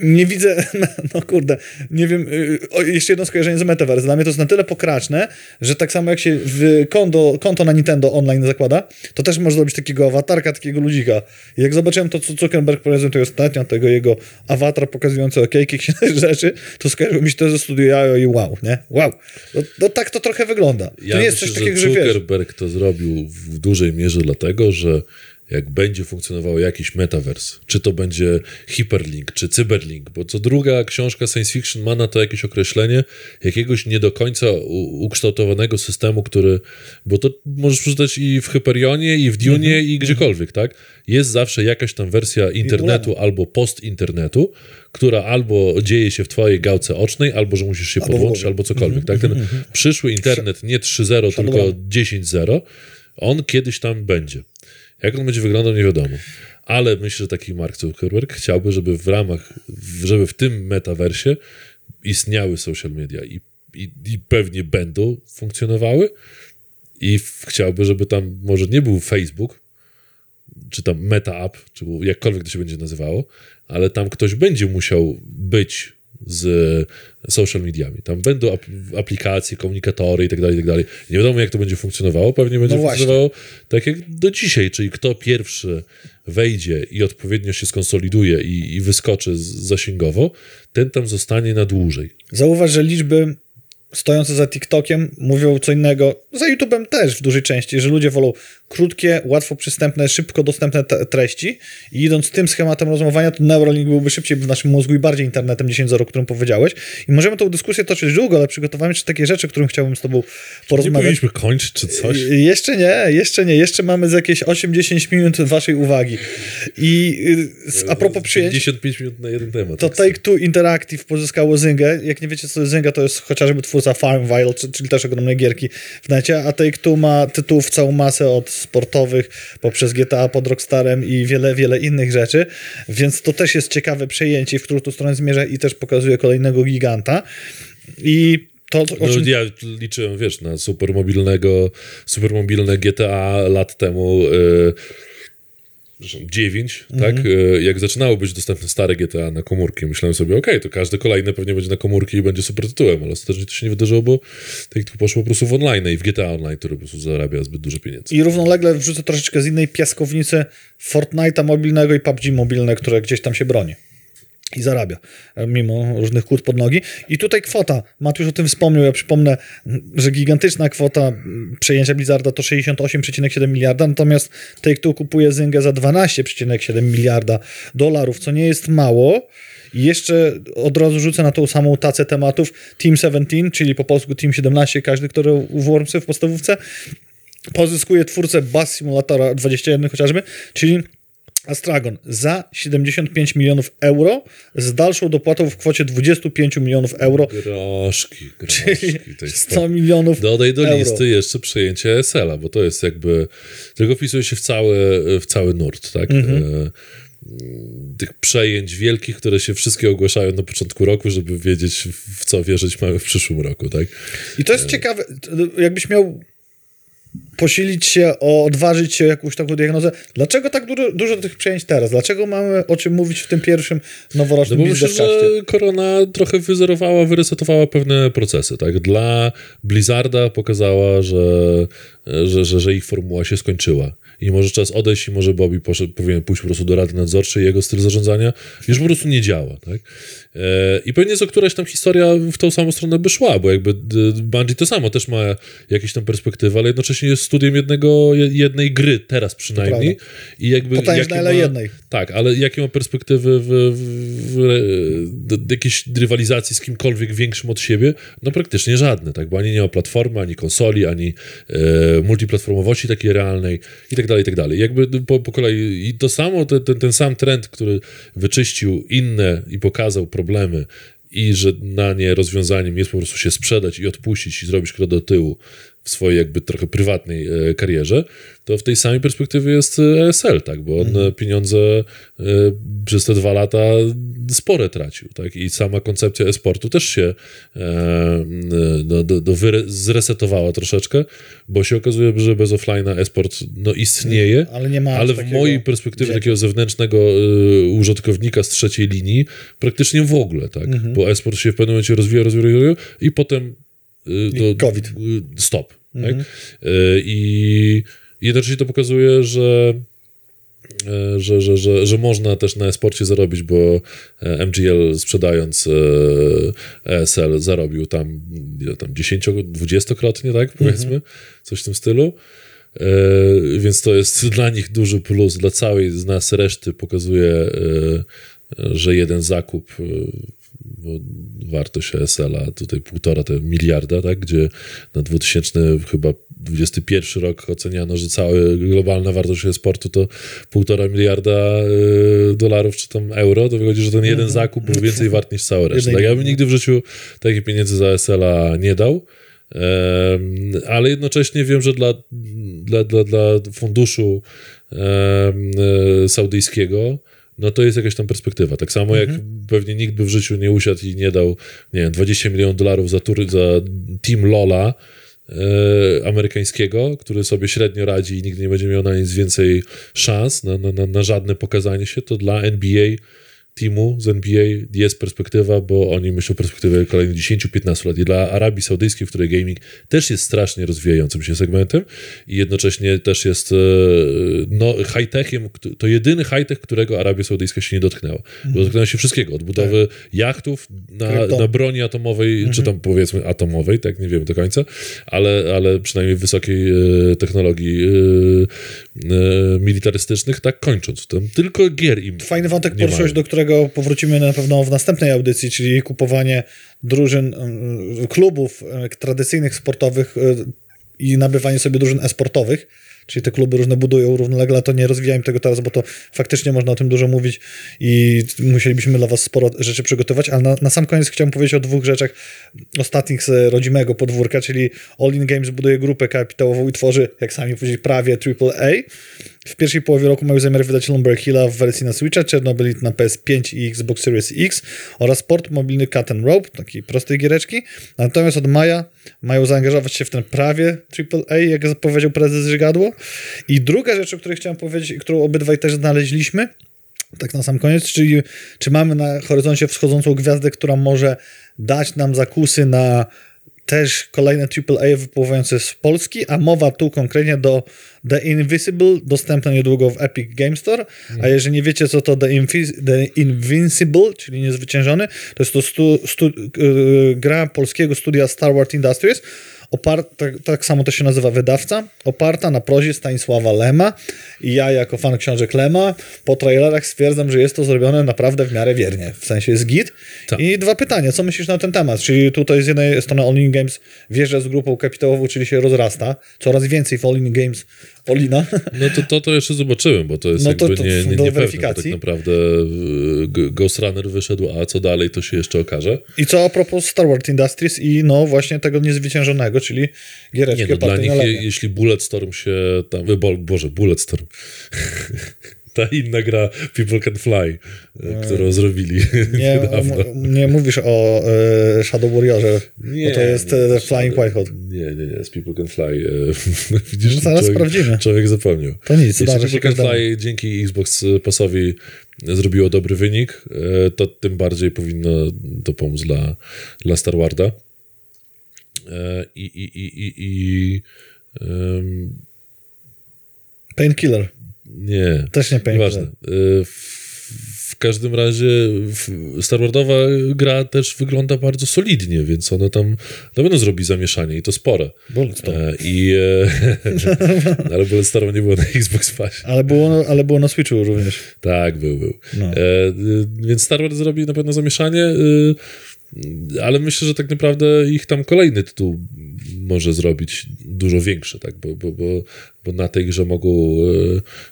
nie widzę, no kurde, nie wiem, y, o, jeszcze jedno skojarzenie z Metaverse. Dla mnie to jest na tyle pokraczne, że tak samo jak się w konto, konto na Nintendo online zakłada, to też można zrobić takiego awatarka, takiego ludzika. I jak zobaczyłem to, co Zuckerberg prezentuje ostatnio, tego jego awatar pokazujący okejki, rzeczy, to skojarzyło mi się to ze Studio Jajo i wow, nie? Wow. No, no tak to trochę wygląda. To Ja nie jest myślę, coś takiego, że że Zuckerberg to zrobił w dużej mierze dlatego, że jak będzie funkcjonował jakiś metavers, czy to będzie hyperlink, czy cyberlink, bo co druga książka science fiction ma na to jakieś określenie jakiegoś nie do końca ukształtowanego systemu, który, bo to możesz przeczytać i w Hyperionie, i w Dune, Mhm. i gdziekolwiek, tak? Jest zawsze jakaś tam wersja internetu albo post-internetu, która albo dzieje się w twojej gałce ocznej, albo że musisz się Albo podłączyć, albo cokolwiek, tak? Ten przyszły internet nie 3.0, tylko Shadowrun. 10.0, on kiedyś tam będzie. Jak on będzie wyglądał, nie wiadomo. Ale myślę, że taki Mark Zuckerberg chciałby, żeby w ramach, żeby w tym metaversie istniały social media i, i, i pewnie będą funkcjonowały i chciałby, żeby tam może nie był Facebook, czy tam Meta App, czy jakkolwiek to się będzie nazywało, ale tam ktoś będzie musiał być z social mediami. Tam będą ap aplikacje, komunikatory i tak dalej, i tak dalej. Nie wiadomo, jak to będzie funkcjonowało. Pewnie będzie No funkcjonowało tak jak do dzisiaj, czyli kto pierwszy wejdzie i odpowiednio się skonsoliduje i, i wyskoczy z- zasięgowo, ten tam zostanie na dłużej. Zauważ, że liczby stojące za TikTokiem mówią co innego. Za YouTube'em też w dużej części, że ludzie wolą krótkie, łatwo przystępne, szybko dostępne treści i idąc tym schematem rozumowania, to Neuralink byłby szybciej w naszym mózgu i bardziej internetem 10.0, o którym powiedziałeś. I możemy tą dyskusję toczyć długo, ale przygotowałem jeszcze takie rzeczy, o których chciałbym z tobą Nie porozmawiać. powinniśmy kończyć czy coś? I- Jeszcze nie, jeszcze nie. Jeszcze mamy z jakieś 8-10 minut waszej uwagi. I y, a propos przyjęć, 55 minut na jeden temat. to tak Take-Two Interactive pozyskało Zyngę. Jak nie wiecie, co to jest Zynga, to jest chociażby twórca Farmville, czy- czyli też ogromne gierki w necie, a Take-Two ma tytułów całą masę od sportowych poprzez GTA pod Rockstarem i wiele, wiele innych rzeczy, więc to też jest ciekawe przejęcie, w którą tu stronę zmierza i też pokazuje kolejnego giganta. I to, No, czym... ja liczyłem, wiesz, na supermobilnego, supermobilne GTA lat temu yy, przepraszam, 9, Mhm. tak? Jak zaczynało być dostępne stare GTA na komórki, myślałem sobie, okej, to każde kolejne pewnie będzie na komórki i będzie super tytułem, ale ostatecznie to się nie wydarzyło, bo tak to poszło po prostu w online i w GTA Online, który po prostu zarabia zbyt dużo pieniędzy. I równolegle wrzucę troszeczkę z innej piaskownicy Fortnite'a mobilnego i PUBG mobilne, które gdzieś tam się broni. I zarabia, mimo różnych kłód pod nogi. I tutaj kwota, Matiusz o tym wspomniał, ja przypomnę, że gigantyczna kwota przejęcia Blizzarda to 68,7 miliarda, natomiast Take-Two kupuje Zynga za 12,7 miliarda dolarów, co nie jest mało. I jeszcze od razu rzucę na tą samą tacę tematów Team 17, czyli po polsku Team 17, każdy, który w Wormsy w podstawówce, pozyskuje twórcę Bass Simulatora 21 chociażby, czyli Astragon za 75 milionów euro z dalszą dopłatą w kwocie 25 milionów euro, Groszki, czyli groszki. Jest 100 milionów Dodaj do euro. listy jeszcze przejęcie ESL-a, bo to jest jakby, tylko wpisuje się w cały, w cały nurt, tak? Mhm. E, tych przejęć wielkich, które się wszystkie ogłaszają na początku roku, żeby wiedzieć, w co wierzyć mamy w przyszłym roku, tak? I to jest ciekawe, t- jakbyś miał posilić się, o, odważyć się jakąś taką diagnozę. Dlaczego tak dużo, dużo tych przejęć teraz? Dlaczego mamy o czym mówić w tym pierwszym No noworocznym bo myślę, że korona trochę wyzerowała, wyresetowała pewne procesy, tak? Dla Blizzarda pokazała, że, że, że, że ich formuła się skończyła. I może czas odejść i może Bobby poszedł, powinien pójść po prostu do Rady Nadzorczej jego styl zarządzania już po prostu nie działa, tak? E, I pewnie co któraś tam historia w tą samą stronę by szła, bo jakby Bungie to samo też ma jakieś tam perspektywy, ale jednocześnie jest studiem jednego, je- jednej gry, teraz przynajmniej. I jakby Potężnej, jakie ale ma- jednej. Tak, ale jakie ma perspektywy w, w, w, d- jakiejś rywalizacji z kimkolwiek większym od siebie? No praktycznie żadne, tak? Bo ani nie ma platformy, ani konsoli, ani e, multiplatformowości takiej realnej i tak dalej, i tak dalej. Jakby po, po kolei i to samo, ten, ten, ten sam trend, który wyczyścił inne i pokazał problemy i że na nie rozwiązaniem jest po prostu się sprzedać i odpuścić i zrobić krok do tyłu w swojej jakby trochę prywatnej e, karierze, to w tej samej perspektywie jest ESL, tak, bo on e, pieniądze e, przez te dwa lata spore tracił, tak, i sama koncepcja e-sportu też się no, do, do zresetowała troszeczkę, bo się okazuje, że bez offline'a e-sport no, istnieje, Ale nie ma ale w mojej perspektywie wdzięku. takiego zewnętrznego użytkownika z trzeciej linii praktycznie w ogóle, tak? Mhm. Bo e-sport się w pewnym momencie rozwija, rozwija, rozwija i potem y, I to, COVID. Mhm. y, stop, tak? Y, I jednocześnie to pokazuje, że e, że, że, że, że można też na e-sporcie zarobić, bo e, MGL sprzedając e, ESL zarobił tam, tam 10-20-krotnie, tak powiedzmy, coś w tym stylu. E, więc to jest dla nich duży plus, dla całej z nas reszty pokazuje, e, że jeden zakup e, wartość ESL-a tutaj półtora te miliarda, tak, gdzie na 2000 chyba 21 rok oceniano, że cała globalna wartość sportu to półtora miliarda y, dolarów czy tam euro, to wychodzi, że ten jeden zakup był więcej wart niż cała reszta. Tak, ja bym nigdy w życiu takich pieniędzy za ESL-a nie dał, ale jednocześnie wiem, że dla, dla, dla, dla funduszu e, saudyjskiego no to jest jakaś tam perspektywa. Tak samo jak pewnie nikt by w życiu nie usiadł i nie dał, nie wiem, 20 milionów dolarów za, tury, za team Lola e, amerykańskiego, który sobie średnio radzi i nigdy nie będzie miał na nic więcej szans, na, na, na, na żadne pokazanie się, to dla NBA teamu z NBA jest perspektywa, bo oni myślą o perspektywie kolejnych 10-15 lat. I dla Arabii Saudyjskiej, w której gaming też jest strasznie rozwijającym się segmentem i jednocześnie też jest e, no, high-techiem, to jedyny high-tech, którego Arabia Saudyjska się nie dotknęła. Bo dotknęła się wszystkiego, od budowy jachtów na, Krypto. na broni atomowej, czy tam powiedzmy atomowej, tak nie wiemy do końca, ale, ale przynajmniej wysokiej e, technologii e, e, militarystycznych, tak kończąc. Tam tylko gier im Fajny wątek poruszyłeś, do którego powrócimy na pewno w następnej audycji, czyli kupowanie drużyn, y, klubów y, tradycyjnych sportowych y, i nabywanie sobie drużyn e-sportowych. Czyli te kluby różne budują równolegle, to nie rozwijajmy tego teraz, bo to faktycznie można o tym dużo mówić i musielibyśmy dla was sporo rzeczy przygotować, ale na, na sam koniec chciałem powiedzieć o dwóch rzeczach ostatnich z rodzimego podwórka, czyli All In Games buduje grupę kapitałową i tworzy, jak sami powiedzieli, prawie AAA w pierwszej połowie roku mają zamiar wydać Lumber Hilla w wersji na Switcha, Chernobyl na PS5 i Xbox Series X oraz port mobilny Cut and Rope, takiej prostej giereczki. Natomiast od maja mają zaangażować się w ten prawie AAA, jak zapowiedział prezes Żygadło. I druga rzecz, o której chciałem powiedzieć, i którą obydwaj też znaleźliśmy, tak na sam koniec, czyli czy mamy na horyzoncie wschodzącą gwiazdę, która może dać nam zakusy na też kolejne AAA wypływające z Polski, a mowa tu konkretnie do The Invisible, dostępne niedługo w Epic Game Store, a jeżeli nie wiecie, co to The, Invis- The Invincible, czyli niezwyciężony, to jest to stu, stu, yy, gra polskiego studia Star Wars Industries, oparta, tak, samo to się nazywa wydawca, oparta na prozie Stanisława Lema i ja jako fan książek Lema po trailerach stwierdzam, że jest to zrobione naprawdę w miarę wiernie, w sensie jest git. Tak. I dwa pytania, co myślisz na ten temat? Czyli tutaj z jednej strony All In Games wierzy z grupą kapitałową, czyli się rozrasta, coraz więcej w All In Games Olina. No to, to, to jeszcze zobaczymy, bo to jest No to- jakby to nie, nie, do niepewne, tak naprawdę y, Ghost Runner wyszedł, a co dalej, to się jeszcze okaże. I co a propos Star Wars Industries i no właśnie tego niezwyciężonego, czyli giereczki Nie, no dla nich, je, jeśli Bulletstorm się tam... Bo, Boże, Bulletstorm. Ta inna gra People Can Fly, e, którą zrobili Nie, niedawno. nie mówisz o e, Shadow Warriorze, bo to jest nie, e, to Flying Shadow- White Hot. Nie, nie, nie, z People Can Fly. Widzisz, No zaraz człowiek, sprawdzimy. Człowiek zapomniał. To nic, Jeśli People Can. Fly dzięki Xbox Passowi zrobiło dobry wynik, to tym bardziej powinno to pomóc dla, dla Star Warda. I, i, i, i, i em, Painkiller. Nie, Też nie. Nieważne. Y, W, każdym razie Star Wardowa gra też wygląda bardzo solidnie, więc ona tam na pewno zrobi zamieszanie i to spore. Bulletstorm. E, I e, ale Bulletstorm nie było na Xbox Pass. Ale było, ale było na Switchu również. Tak, był, był. No. E, y, więc Star Wars zrobi na pewno zamieszanie, y, ale myślę, że tak naprawdę ich tam kolejny tytuł może zrobić dużo większy, tak? Bo, bo, bo, bo na tej grze mogą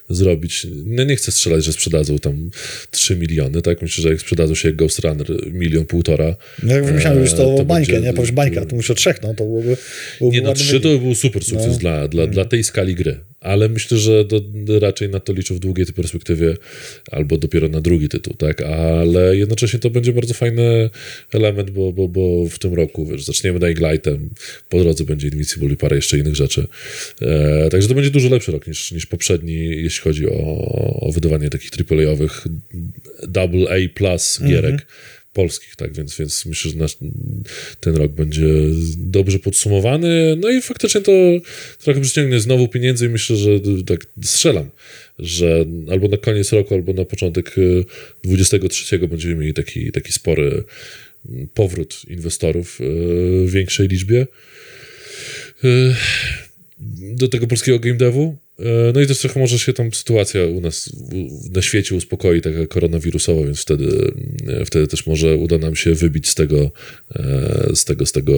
e, zrobić. No nie chcę strzelać, że sprzedadzą tam 3 miliony, tak? Myślę, że jak sprzedadzą się Ghost Runner milion, półtora. No jak myślałem, e, to, to bańkę, będzie- nie? Powiesz bańka, to mówisz o trzech, no to byłoby, byłoby Nie, no trzy to by był super sukces No. dla, dla, dla tej skali gry. Ale myślę, że do, raczej na to liczę w długiej perspektywie albo dopiero na drugi tytuł, tak? Ale jednocześnie to będzie bardzo fajny element, bo, bo, bo w tym roku, wiesz, zaczniemy Dying Lightem, po drodze będzie Invincible i parę jeszcze innych rzeczy. E, także to będzie dużo lepszy rok niż, niż poprzedni, jeśli chodzi o, o wydawanie takich AAA-owych double A plus gierek polskich, tak, więc, więc myślę, że nasz, ten rok będzie dobrze podsumowany, no i faktycznie to trochę przyciągnie znowu pieniędzy i myślę, że tak strzelam, że albo na koniec roku, albo na początek y, 23 będziemy mieli taki, taki spory mm, powrót inwestorów y, w większej liczbie. Y, do tego polskiego game devu. E, No i też trochę może się tam sytuacja u nas na świecie uspokoi, taka koronawirusowa, więc wtedy, e, wtedy też może uda nam się wybić z tego, e, z tego, z tego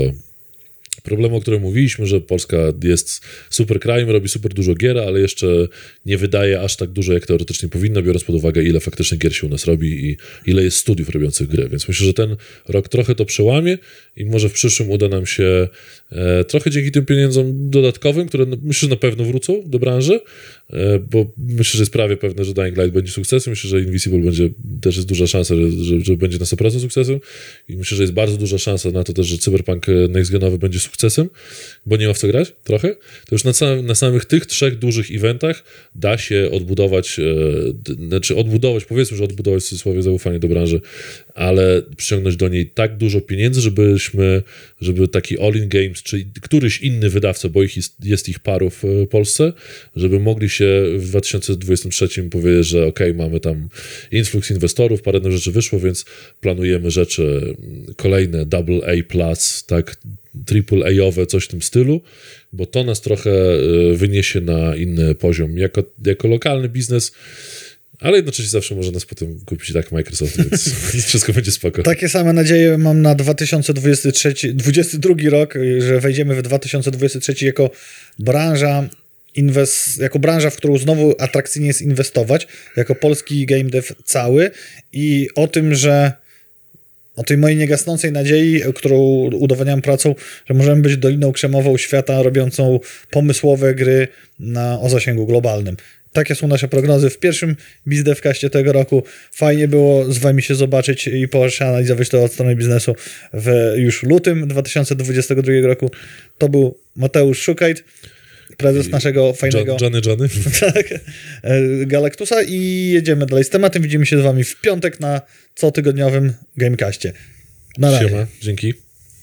problemu, o którym mówiliśmy, że Polska jest super krajem, robi super dużo gier, ale jeszcze nie wydaje aż tak dużo, jak teoretycznie powinno, biorąc pod uwagę, ile faktycznie gier się u nas robi i ile jest studiów robiących gry. Więc myślę, że ten rok trochę to przełamie i może w przyszłym uda nam się e, trochę dzięki tym pieniądzom dodatkowym, które no, myślę, że na pewno wrócą do branży, e, bo myślę, że jest prawie pewne, że Dying Light będzie sukcesem. Myślę, że Invisible będzie, też jest duża szansa, że, że, że będzie na 100% sukcesem i myślę, że jest bardzo duża szansa na to też, że Cyberpunk e, Next Genowy będzie sukcesem, bo nie ma w co grać trochę. To już na, samym, na samych tych trzech dużych eventach da się odbudować, e, znaczy odbudować, powiedzmy, że odbudować w cudzysłowie zaufanie do branży, ale przyciągnąć do niej tak dużo pieniędzy, żebyśmy, żeby taki All-in Games, czy któryś inny wydawca, bo ich jest, jest ich paru w e, Polsce, żeby mogli się w 2023 powiedzieć, że ok, mamy tam influx inwestorów, parę rzeczy wyszło, więc planujemy rzeczy kolejne double A+, tak, triple A-owe, coś w tym stylu, bo to nas trochę e, wyniesie na inny poziom. Jako, jako lokalny biznes ale jednocześnie zawsze może nas potem kupić tak Microsoft, więc wszystko będzie spoko. Takie same nadzieje mam na 2023, 2022 rok, że wejdziemy w 2023 jako branża inwest, jako branża, w którą znowu atrakcyjnie jest inwestować, jako polski game dev cały i o tym, że o tej mojej niegasnącej nadziei, którą udowadniam pracą, że możemy być doliną krzemową świata robiącą pomysłowe gry na, o zasięgu globalnym. Takie są nasze prognozy w pierwszym BizDevCaście tego roku. Fajnie było z wami się zobaczyć i przeanalizować to od strony biznesu w już lutym 2022 roku. To był Mateusz Szukajt, prezes naszego fajnego John, Johnny Johnny. tak, e, Galactusa i jedziemy dalej z tematem. Widzimy się z wami w piątek na cotygodniowym Gamecastie. Na razie. Siema, dzięki.